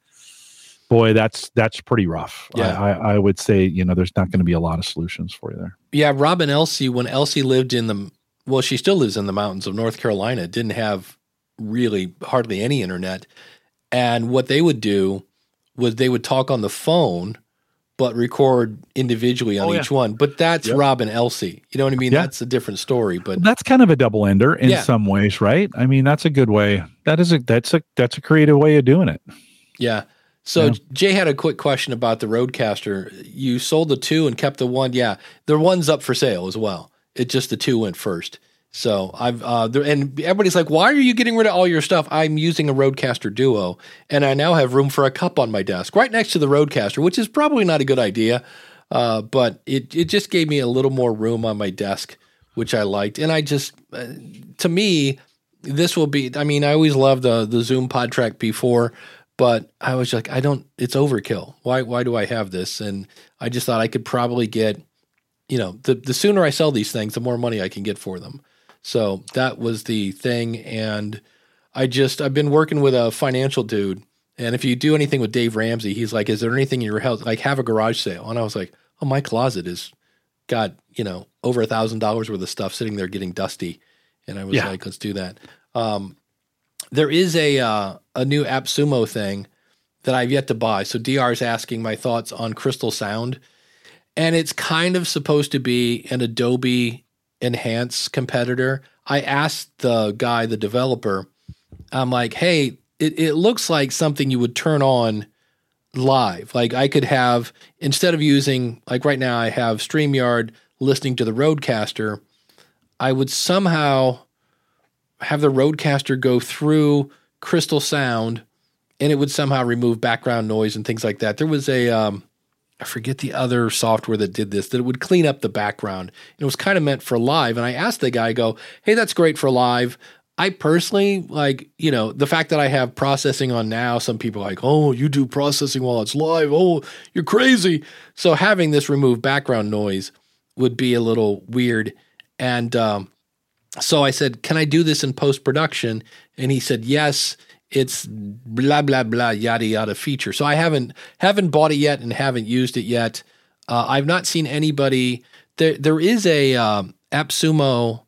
boy, that's that's pretty rough. Yeah, I, I, I would say you know there's not going to be a lot of solutions for you there. Yeah, Robin Elsie, when Elsie lived in the well, she still lives in the mountains of North Carolina, didn't have really hardly any internet, and what they would do was they would talk on the phone. But record individually on oh, each yeah. one. But that's yep. Robin Elsie. You know what I mean? Yeah. That's a different story. But that's kind of a double ender in yeah. some ways, right? I mean, that's a good way. That is a that's a that's a creative way of doing it. Yeah. So yeah. Jay had a quick question about the RODECaster. You sold the two and kept the one. Yeah, the one's up for sale as well. It just the two went first. So I've uh, there, and everybody's like, "Why are you getting rid of all your stuff?" I'm using a RODECaster Duo, and I now have room for a cup on my desk, right next to the RODECaster, which is probably not a good idea, uh, but it it just gave me a little more room on my desk, which I liked, and I just uh, to me this will be. I mean, I always loved the the Zoom PodTrak P4, but I was like, I don't. It's overkill. Why why do I have this? And I just thought I could probably get, you know, the the sooner I sell these things, the more money I can get for them. So that was the thing. And I just, I've been working with a financial dude. And if you do anything with Dave Ramsey, he's like, Is there anything in your house? Like, have a garage sale. And I was like, Oh, my closet is got, you know, over a thousand dollars worth of stuff sitting there getting dusty. And I was yeah. like, Let's do that. Um, there is a uh, a new AppSumo thing that I've yet to buy. So DR is asking my thoughts on Crystal Sound, and it's kind of supposed to be an Adobe Enhance competitor. I asked the guy, the developer, I'm like, hey, it, it looks like something you would turn on live. Like I could have, instead of using, like right now, I have StreamYard listening to the Rodecaster, I would somehow have the RODECaster go through Crystal Sound and it would somehow remove background noise and things like that. There was a, um, I forget the other software that did this, that it would clean up the background. And it was kind of meant for live. And I asked the guy, I go, hey, that's great for live. I personally like, you know, the fact that I have processing on now, some people like, oh, you do processing while it's live. Oh, you're crazy. So having this remove background noise would be a little weird. And um, so I said, can I do this in post production? And he said, yes it's blah blah blah yada yada feature. So I haven't haven't bought it yet and haven't used it yet. Uh, I've not seen anybody. There there is a um, AppSumo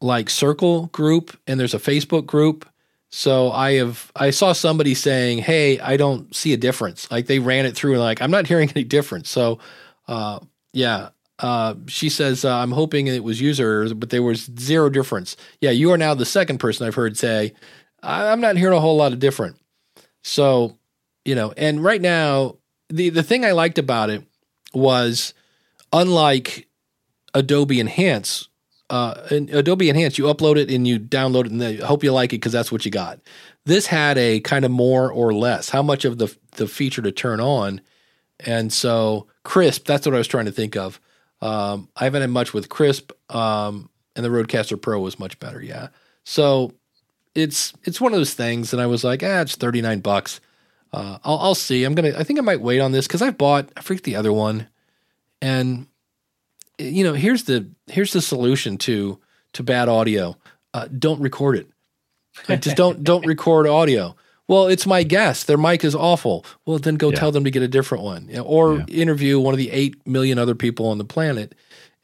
like circle group and there's a Facebook group. So I have I saw somebody saying, "Hey, I don't see a difference." Like they ran it through and like I'm not hearing any difference. So uh, yeah. Uh, she says, uh, I'm hoping it was user, but there was zero difference. Yeah, you are now the second person I've heard say I'm not hearing a whole lot of different. So, you know, and right now, the the thing I liked about it was unlike Adobe Enhance, uh, Adobe Enhance, you upload it and you download it, and they hope you like it because that's what you got. This had a kind of more or less, how much of the the feature to turn on, and so Krisp. That's what I was trying to think of. Um, I haven't had much with Krisp, um, and the Rodecaster Pro was much better. Yeah, so it's it's one of those things, and I was like, ah, it's thirty nine bucks. Uh, I'll I'll see. I'm gonna. I think I might wait on this because I've bought. I freaked the other one, and you know, here's the here's the solution to to bad audio. Uh, don't record it. Like, just don't don't record audio. Well, it's my guest. Their mic is awful. Well, then go yeah. tell them to get a different one, or yeah. interview one of the eight million other people on the planet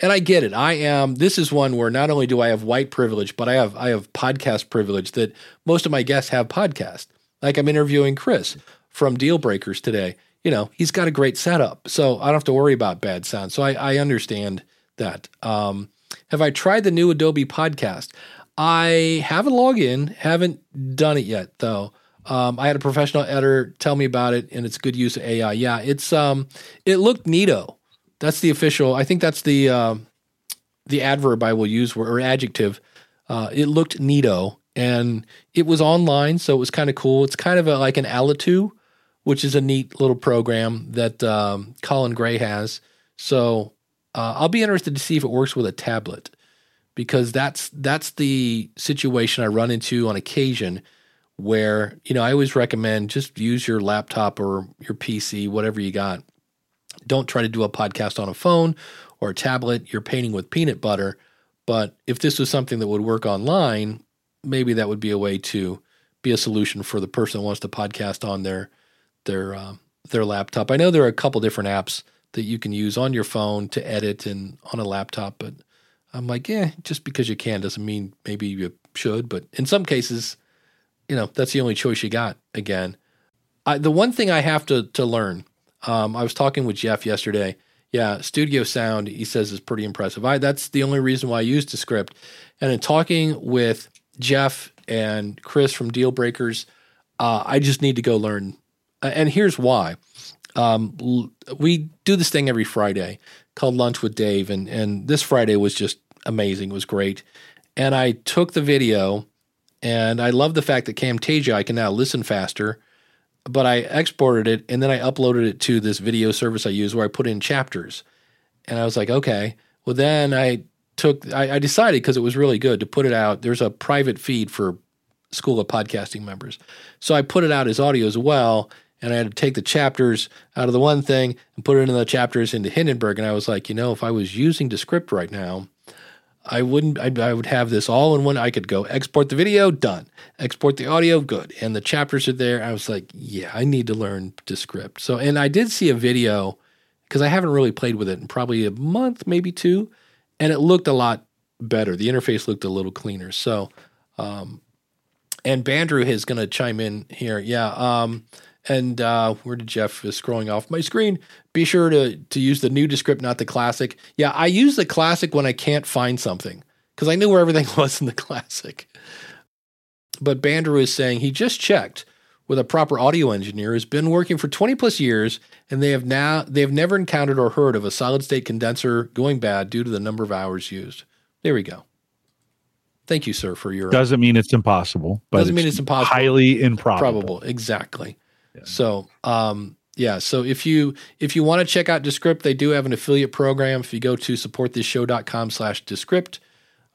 and I get it. I am this is one where not only do I have white privilege, but I have I have podcast privilege that most of my guests have podcast. Like I'm interviewing Chris from Deal Breakers today. You know, he's got a great setup. So I don't have to worry about bad sound. So I, I understand that. Um, have I tried the new Adobe podcast? I haven't logged in, haven't done it yet though. Um, I had a professional editor tell me about it, and it's good use of AI. Yeah, it's um, it looked neato. That's the official. I think that's the uh, the adverb I will use or adjective. Uh, it looked neato and it was online, so it was kind of cool. It's kind of a, like an Alitu, which is a neat little program that um, Colin Gray has. So uh, I'll be interested to see if it works with a tablet because that's that's the situation I run into on occasion where you know I always recommend just use your laptop or your PC, whatever you got don't try to do a podcast on a phone or a tablet. You're painting with peanut butter. But if this was something that would work online, maybe that would be a way to be a solution for the person who wants to podcast on their their uh, their laptop. I know there are a couple different apps that you can use on your phone to edit and on a laptop, but I'm like, yeah, just because you can doesn't mean maybe you should. But in some cases, you know, that's the only choice you got. Again, I, the one thing I have to to learn um, I was talking with Jeff yesterday. Yeah, studio sound, he says, is pretty impressive. I that's the only reason why I use Descript. And in talking with Jeff and Chris from Deal Breakers, uh, I just need to go learn. And here's why. Um, we do this thing every Friday called Lunch with Dave, and and this Friday was just amazing. It was great. And I took the video and I love the fact that Camtasia, I can now listen faster, but I exported it and then I uploaded it to this video service I use where I put in chapters. And I was like, okay. Well, then I took, I, I decided because it was really good to put it out. There's a private feed for School of Podcasting members. So I put it out as audio as well. And I had to take the chapters out of the one thing and put it into the chapters into Hindenburg. And I was like, you know, if I was using Descript right now, I wouldn't. I, I, would have this all in one. I could go export the video, done. Export the audio, good. And the chapters are there. I was like, yeah, I need to learn Descript. So, and I did see a video because I haven't really played with it in probably a month, maybe two, and it looked a lot better. The interface looked a little cleaner. So, um, and Bandrew is going to chime in here. Yeah. Um, and uh, where did Jeff is scrolling off my screen? Be sure to to use the new Descript, not the classic. Yeah, I use the classic when I can't find something because I knew where everything was in the classic. But Bandrew is saying he just checked with a proper audio engineer who has been working for 20 plus years and they have now they have never encountered or heard of a solid state condenser going bad due to the number of hours used. There we go. Thank you, sir, for your doesn't mean it's impossible, but doesn't mean it's impossible. Highly improbable. Probable, exactly. So, um, yeah. So if you if you want to check out Descript, they do have an affiliate program. If you go to supportthisshow.com slash Descript,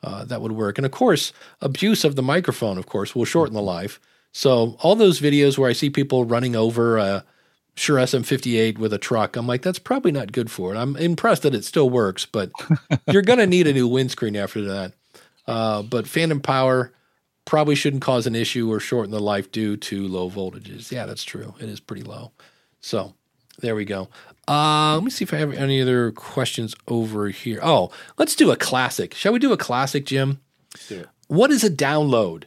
uh, that would work. And of course, abuse of the microphone, of course, will shorten the life. So all those videos where I see people running over a Shure SM58 with a truck, I'm like, that's probably not good for it. I'm impressed that it still works, but you're going to need a new windscreen after that. Uh, but Phantom Power probably shouldn't cause an issue or shorten the life due to low voltages. Yeah, that's true. It is pretty low. So there we go. Uh, let me see if I have any other questions over here. Oh, let's do a classic. Shall we do a classic, Jim? What is a download?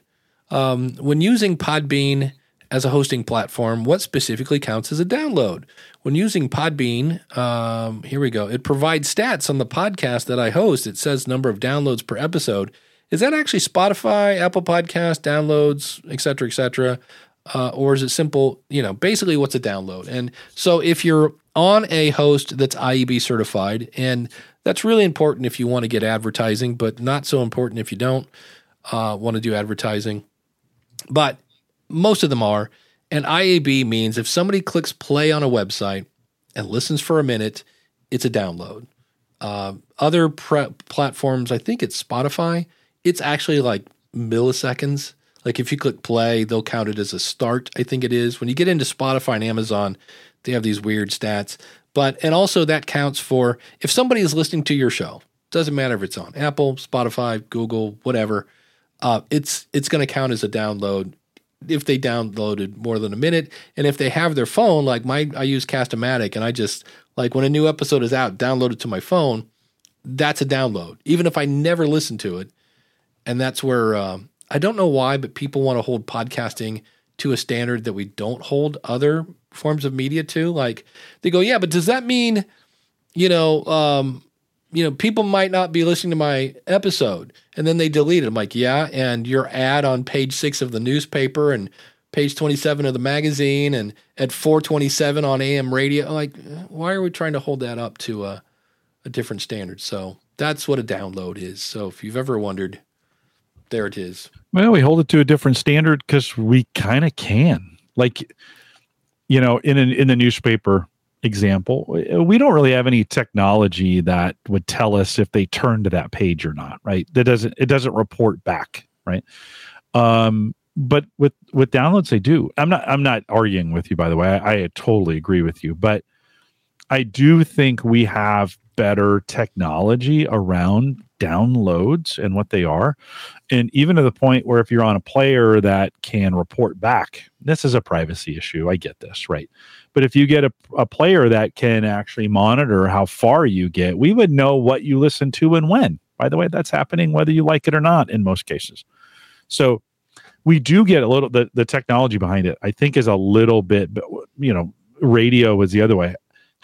Um, when using Podbean as a hosting platform, what specifically counts as a download? When using Podbean, um, here we go. It provides stats on the podcast that I host. It says number of downloads per episode is that actually Spotify, Apple Podcast downloads, et cetera, et cetera? Uh, or is it simple, you know, basically what's a download? And so if you're on a host that's IAB certified, and that's really important if you want to get advertising, but not so important if you don't uh, want to do advertising. But most of them are. And IAB means if somebody clicks play on a website and listens for a minute, it's a download. Uh, other pre- platforms, I think it's Spotify, it's actually like milliseconds. Like if you click play, they'll count it as a start, I think it is. When you get into Spotify and Amazon, they have these weird stats. But and also that counts for if somebody is listening to your show, doesn't matter if it's on Apple, Spotify, Google, whatever, uh, it's it's going to count as a download if they downloaded more than a minute. And if they have their phone, like my I use Castamatic, and I just like when a new episode is out, download it to my phone, that's a download. Even if I never listen to it, and that's where um, I don't know why, but people want to hold podcasting to a standard that we don't hold other forms of media to. Like they go, yeah, but does that mean, you know, um, you know, people might not be listening to my episode, and then they delete it. I'm like, yeah, and your ad on page six of the newspaper and page 27 of the magazine and at 427 on AM radio. Like, why are we trying to hold that up to a, a different standard? So that's what a download is. So if you've ever wondered, there it is. Well, we hold it to a different standard because we kind of can. Like, you know, in an, in the newspaper example, we don't really have any technology that would tell us if they turn to that page or not, right? That doesn't it doesn't report back, right? Um, but with with downloads, they do. I'm not I'm not arguing with you, by the way. I, I totally agree with you, but I do think we have better technology around downloads and what they are. And even to the point where if you're on a player that can report back, this is a privacy issue. I get this, right? But if you get a, a player that can actually monitor how far you get, we would know what you listen to and when. By the way, that's happening whether you like it or not in most cases. So we do get a little the, the technology behind it, I think is a little bit, you know, radio was the other way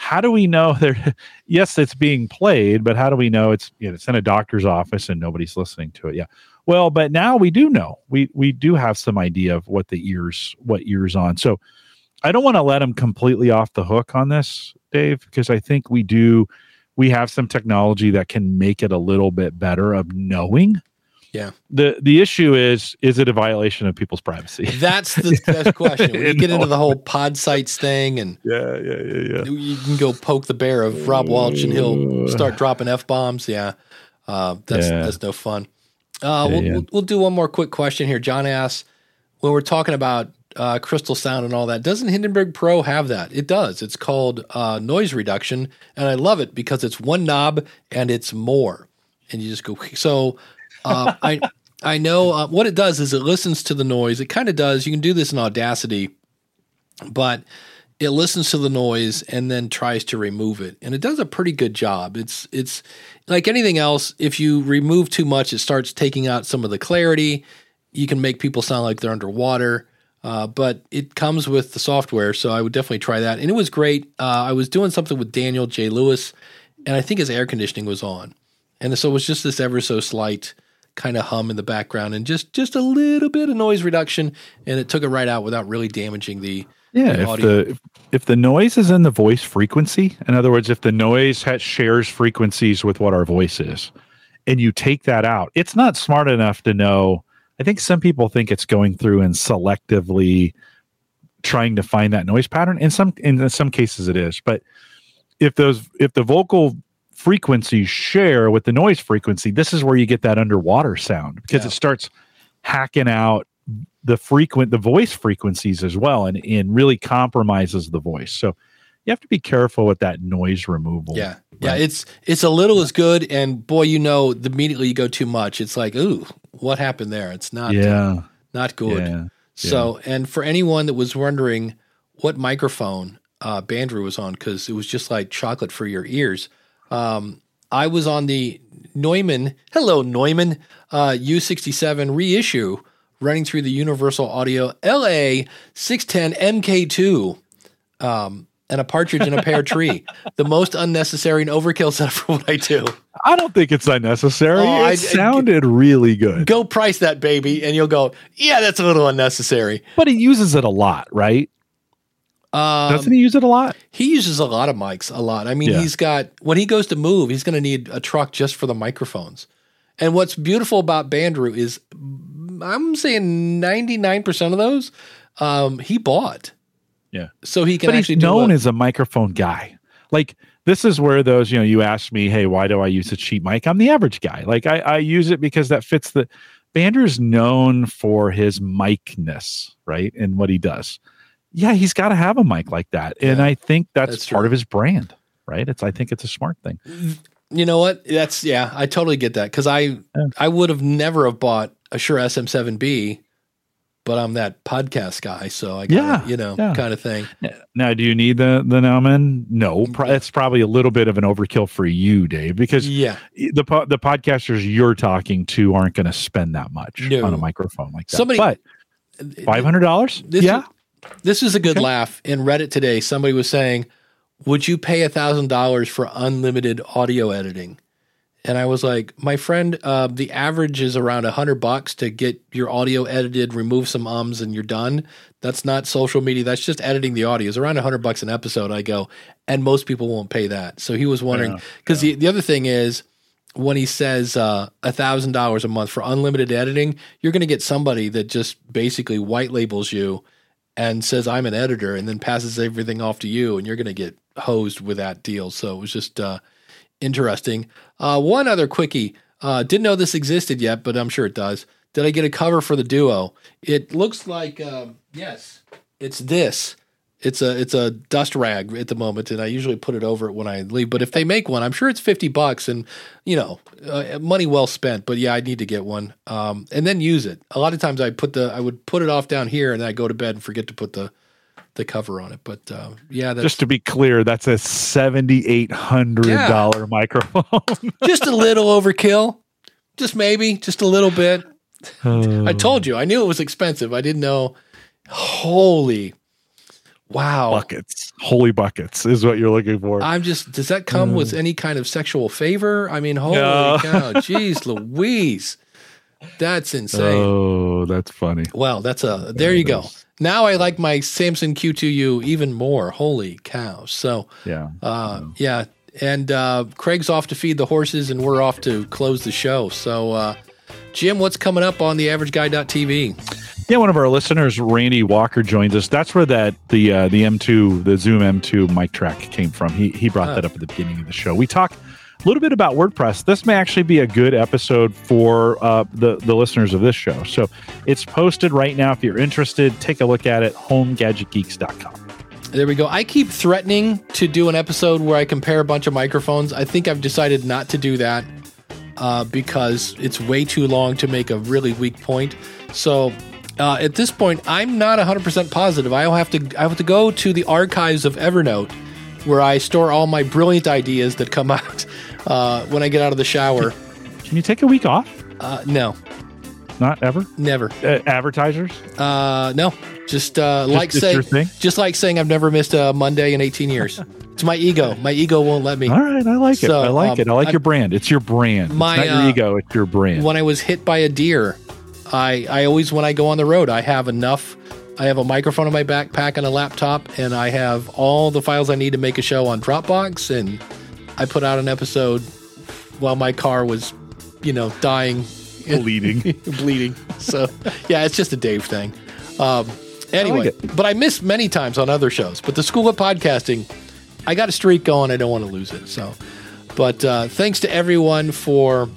how do we know there yes it's being played but how do we know it's you know, it's in a doctor's office and nobody's listening to it? Yeah. Well but now we do know. We we do have some idea of what the ears what ears on. So i don't want to let them completely off the hook on this dave because i think we do we have some technology that can make it a little bit better of knowing. Yeah. The the issue is is it a violation of people's privacy? That's the best question. When you get into the whole Podsights thing and yeah, yeah, yeah, yeah. you can go poke the bear of Rob Walsh and he'll start dropping F bombs. Yeah. Uh, that's Yeah. that's no fun. Uh, we'll, yeah. we'll, we'll do one more quick question here. John asks, when we're talking about uh, crystal sound and all that, doesn't Hindenburg Pro have that? It does. It's called uh, noise reduction, and I love it because it's one knob and it's more, and you just go. So uh, I I know uh, what it does is it listens to the noise. It kind of does. You can do this in Audacity, but it listens to the noise and then tries to remove it. And it does a pretty good job. It's it's like anything else if you remove too much it starts taking out some of the clarity. You can make people sound like they're underwater uh, but it comes with the software so i would definitely try that. And it was great. Uh, i was doing something with daniel j. Lewis and i think his air conditioning was on. And so it was just this ever so slight kind of hum in the background and just just a little bit of noise reduction and it took it right out without really damaging the Yeah, the if audio. the if, if the noise is in the voice frequency, in other words, if the noise has, shares frequencies with what our voice is, and you take that out, it's not smart enough to know. I think some people think it's going through and selectively trying to find that noise pattern. In some in some cases, it is, but if those if the vocal frequencies share with the noise frequency, this is where you get that underwater sound because Yeah. it starts hacking out the frequent the voice frequencies as well and, and really compromises the voice so you have to be careful with that noise removal Yeah. Yeah, it's it's a little is good and boy you know the immediately you go too much it's like ooh what happened there it's not yeah not good. yeah So and for anyone that was wondering what microphone uh Bandrew was on cuz it was just like chocolate for your ears. Um I was on the Neumann, hello Neumann, uh U67 reissue running through the Universal Audio LA 610 MK2 um and a partridge in a pear tree. The most unnecessary and overkill setup for what I do. i don't think it's unnecessary Oh, it I- I- sounded really good Go price that baby, and you'll go, yeah, that's a little unnecessary. but he uses it a lot right Um, doesn't he use it a lot? He uses a lot of mics, a lot. I mean, Yeah. he's got when he goes to move, he's going to need a truck just for the microphones. And what's beautiful about Bandrew is, I'm saying 99 percent of those um, he bought, yeah. So he can but actually he's known a- as a microphone guy. Like this is where those you know you asked me hey why do i use a cheap mic? I'm the average guy. Like i, I use it because that fits the Bandrew's known for his micness right and what he does yeah he's got to have a mic like that and Yeah, i think that's, that's part true. of his brand right it's i think it's a smart thing mm, You know what? That's yeah, I totally get that because I I would have never have bought a Shure SM7B, but I'm that podcast guy, so I got Yeah, you know yeah. kind of thing. now do you need the the Neumann? no mm. pro- it's probably a little bit of an overkill for you dave because Yeah, the po- the podcasters you're talking to aren't going to spend that much No. on a microphone like that. Somebody- but five hundred dollars, This yeah, This is a good Okay. laugh. In Reddit today, somebody was saying, Would you pay $1,000 for unlimited audio editing? And I was like, My friend, uh, the average is around 100 bucks to get your audio edited, remove some ums, and you're done. That's not social media. That's just editing the audio. It's around 100 bucks an episode. I go, and most people won't pay that. So he was wondering, because the, the other thing is, when he says uh, a thousand dollars a month for unlimited editing, you're going to get somebody that just basically white labels you and says I'm an editor, and then passes everything off to you, and you're going to get hosed with that deal. So it was just uh, interesting. Uh, one other quickie. Uh, didn't know this existed yet, but I'm sure it does. Did I get a cover for the duo? It looks like um, yes, it's this. It's a it's a dust rag at the moment, and I usually put it over it when I leave. But if they make one, I'm sure it's fifty bucks, and you know, uh, money well spent. But yeah, I need to get one, um, and then use it. A lot of times, I put the I would put it off down here, and then I go to bed and forget to put the the cover on it. But uh, yeah, just to be clear, that's a seventy eight hundred dollar microphone. just a little overkill, just maybe, just a little bit. I told you, I knew it was expensive. I didn't know. Holy, wow! buckets, holy buckets, is what you're looking for. I'm just. Does that come with any kind of sexual favor? I mean, holy No. cow! Jeez, Louise, that's insane. oh, that's funny. well, that's a. There you go. Now I like my Samsung Q2U even more. Holy cow! So, Yeah. uh, yeah, and uh, Craig's off to feed the horses, and we're off to close the show. So, uh, Jim, what's coming up on the AverageGuy.tv? Yeah, one of our listeners, Randy Walker, joins us. That's where that the uh, the M2, the Zoom M2 MicTrak came from. He he brought that up at the beginning of the show. We talk a little bit about WordPress. This may actually be a good episode for uh, the the listeners of this show. So it's posted right now. If you're interested, take a look at it. HomeGadgetGeeks.com. There we go. I keep threatening to do an episode where I compare a bunch of microphones. I think I've decided not to do that uh, because it's way too long to make a really weak point. So uh, at this point, I'm not 100% positive. I have to I have to go to the archives of Evernote where I store all my brilliant ideas that come out uh, when I get out of the shower. Can you take a week off? Uh, no, Not ever. never. Uh, advertisers. Uh, no, just uh, like saying, just like saying I've never missed a Monday in 18 years. it's my ego. My ego won't let me. All right, I like it. I like um, it. I like I- your brand. It's your brand. My, it's not your uh, ego. It's your brand. When I was hit by a deer, I I always when I go on the road, I have enough. I have a microphone in my backpack and a laptop, and I have all the files I need to make a show on Dropbox. And I put out an episode while my car was, you know, dying, Bleeding. bleeding. So yeah, it's just a Dave thing. Um, anyway, it. but I missed many times on other shows. But the School of Podcasting, I got a streak going. I don't want to lose it. So, but uh, thanks to everyone for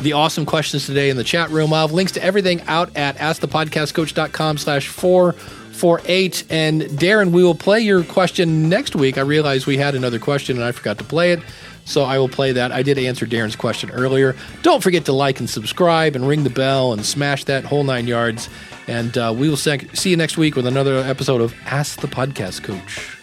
the awesome questions today in the chat room. I'll have links to everything out at askthepodcastcoach.com slash 448. And Darren, we will play your question next week. I realized we had another question and I forgot to play it. So I will play that. I did answer Darren's question earlier. Don't forget to like and subscribe and ring the bell and smash that whole nine yards. And uh, we will see you next week with another episode of Ask the Podcast Coach.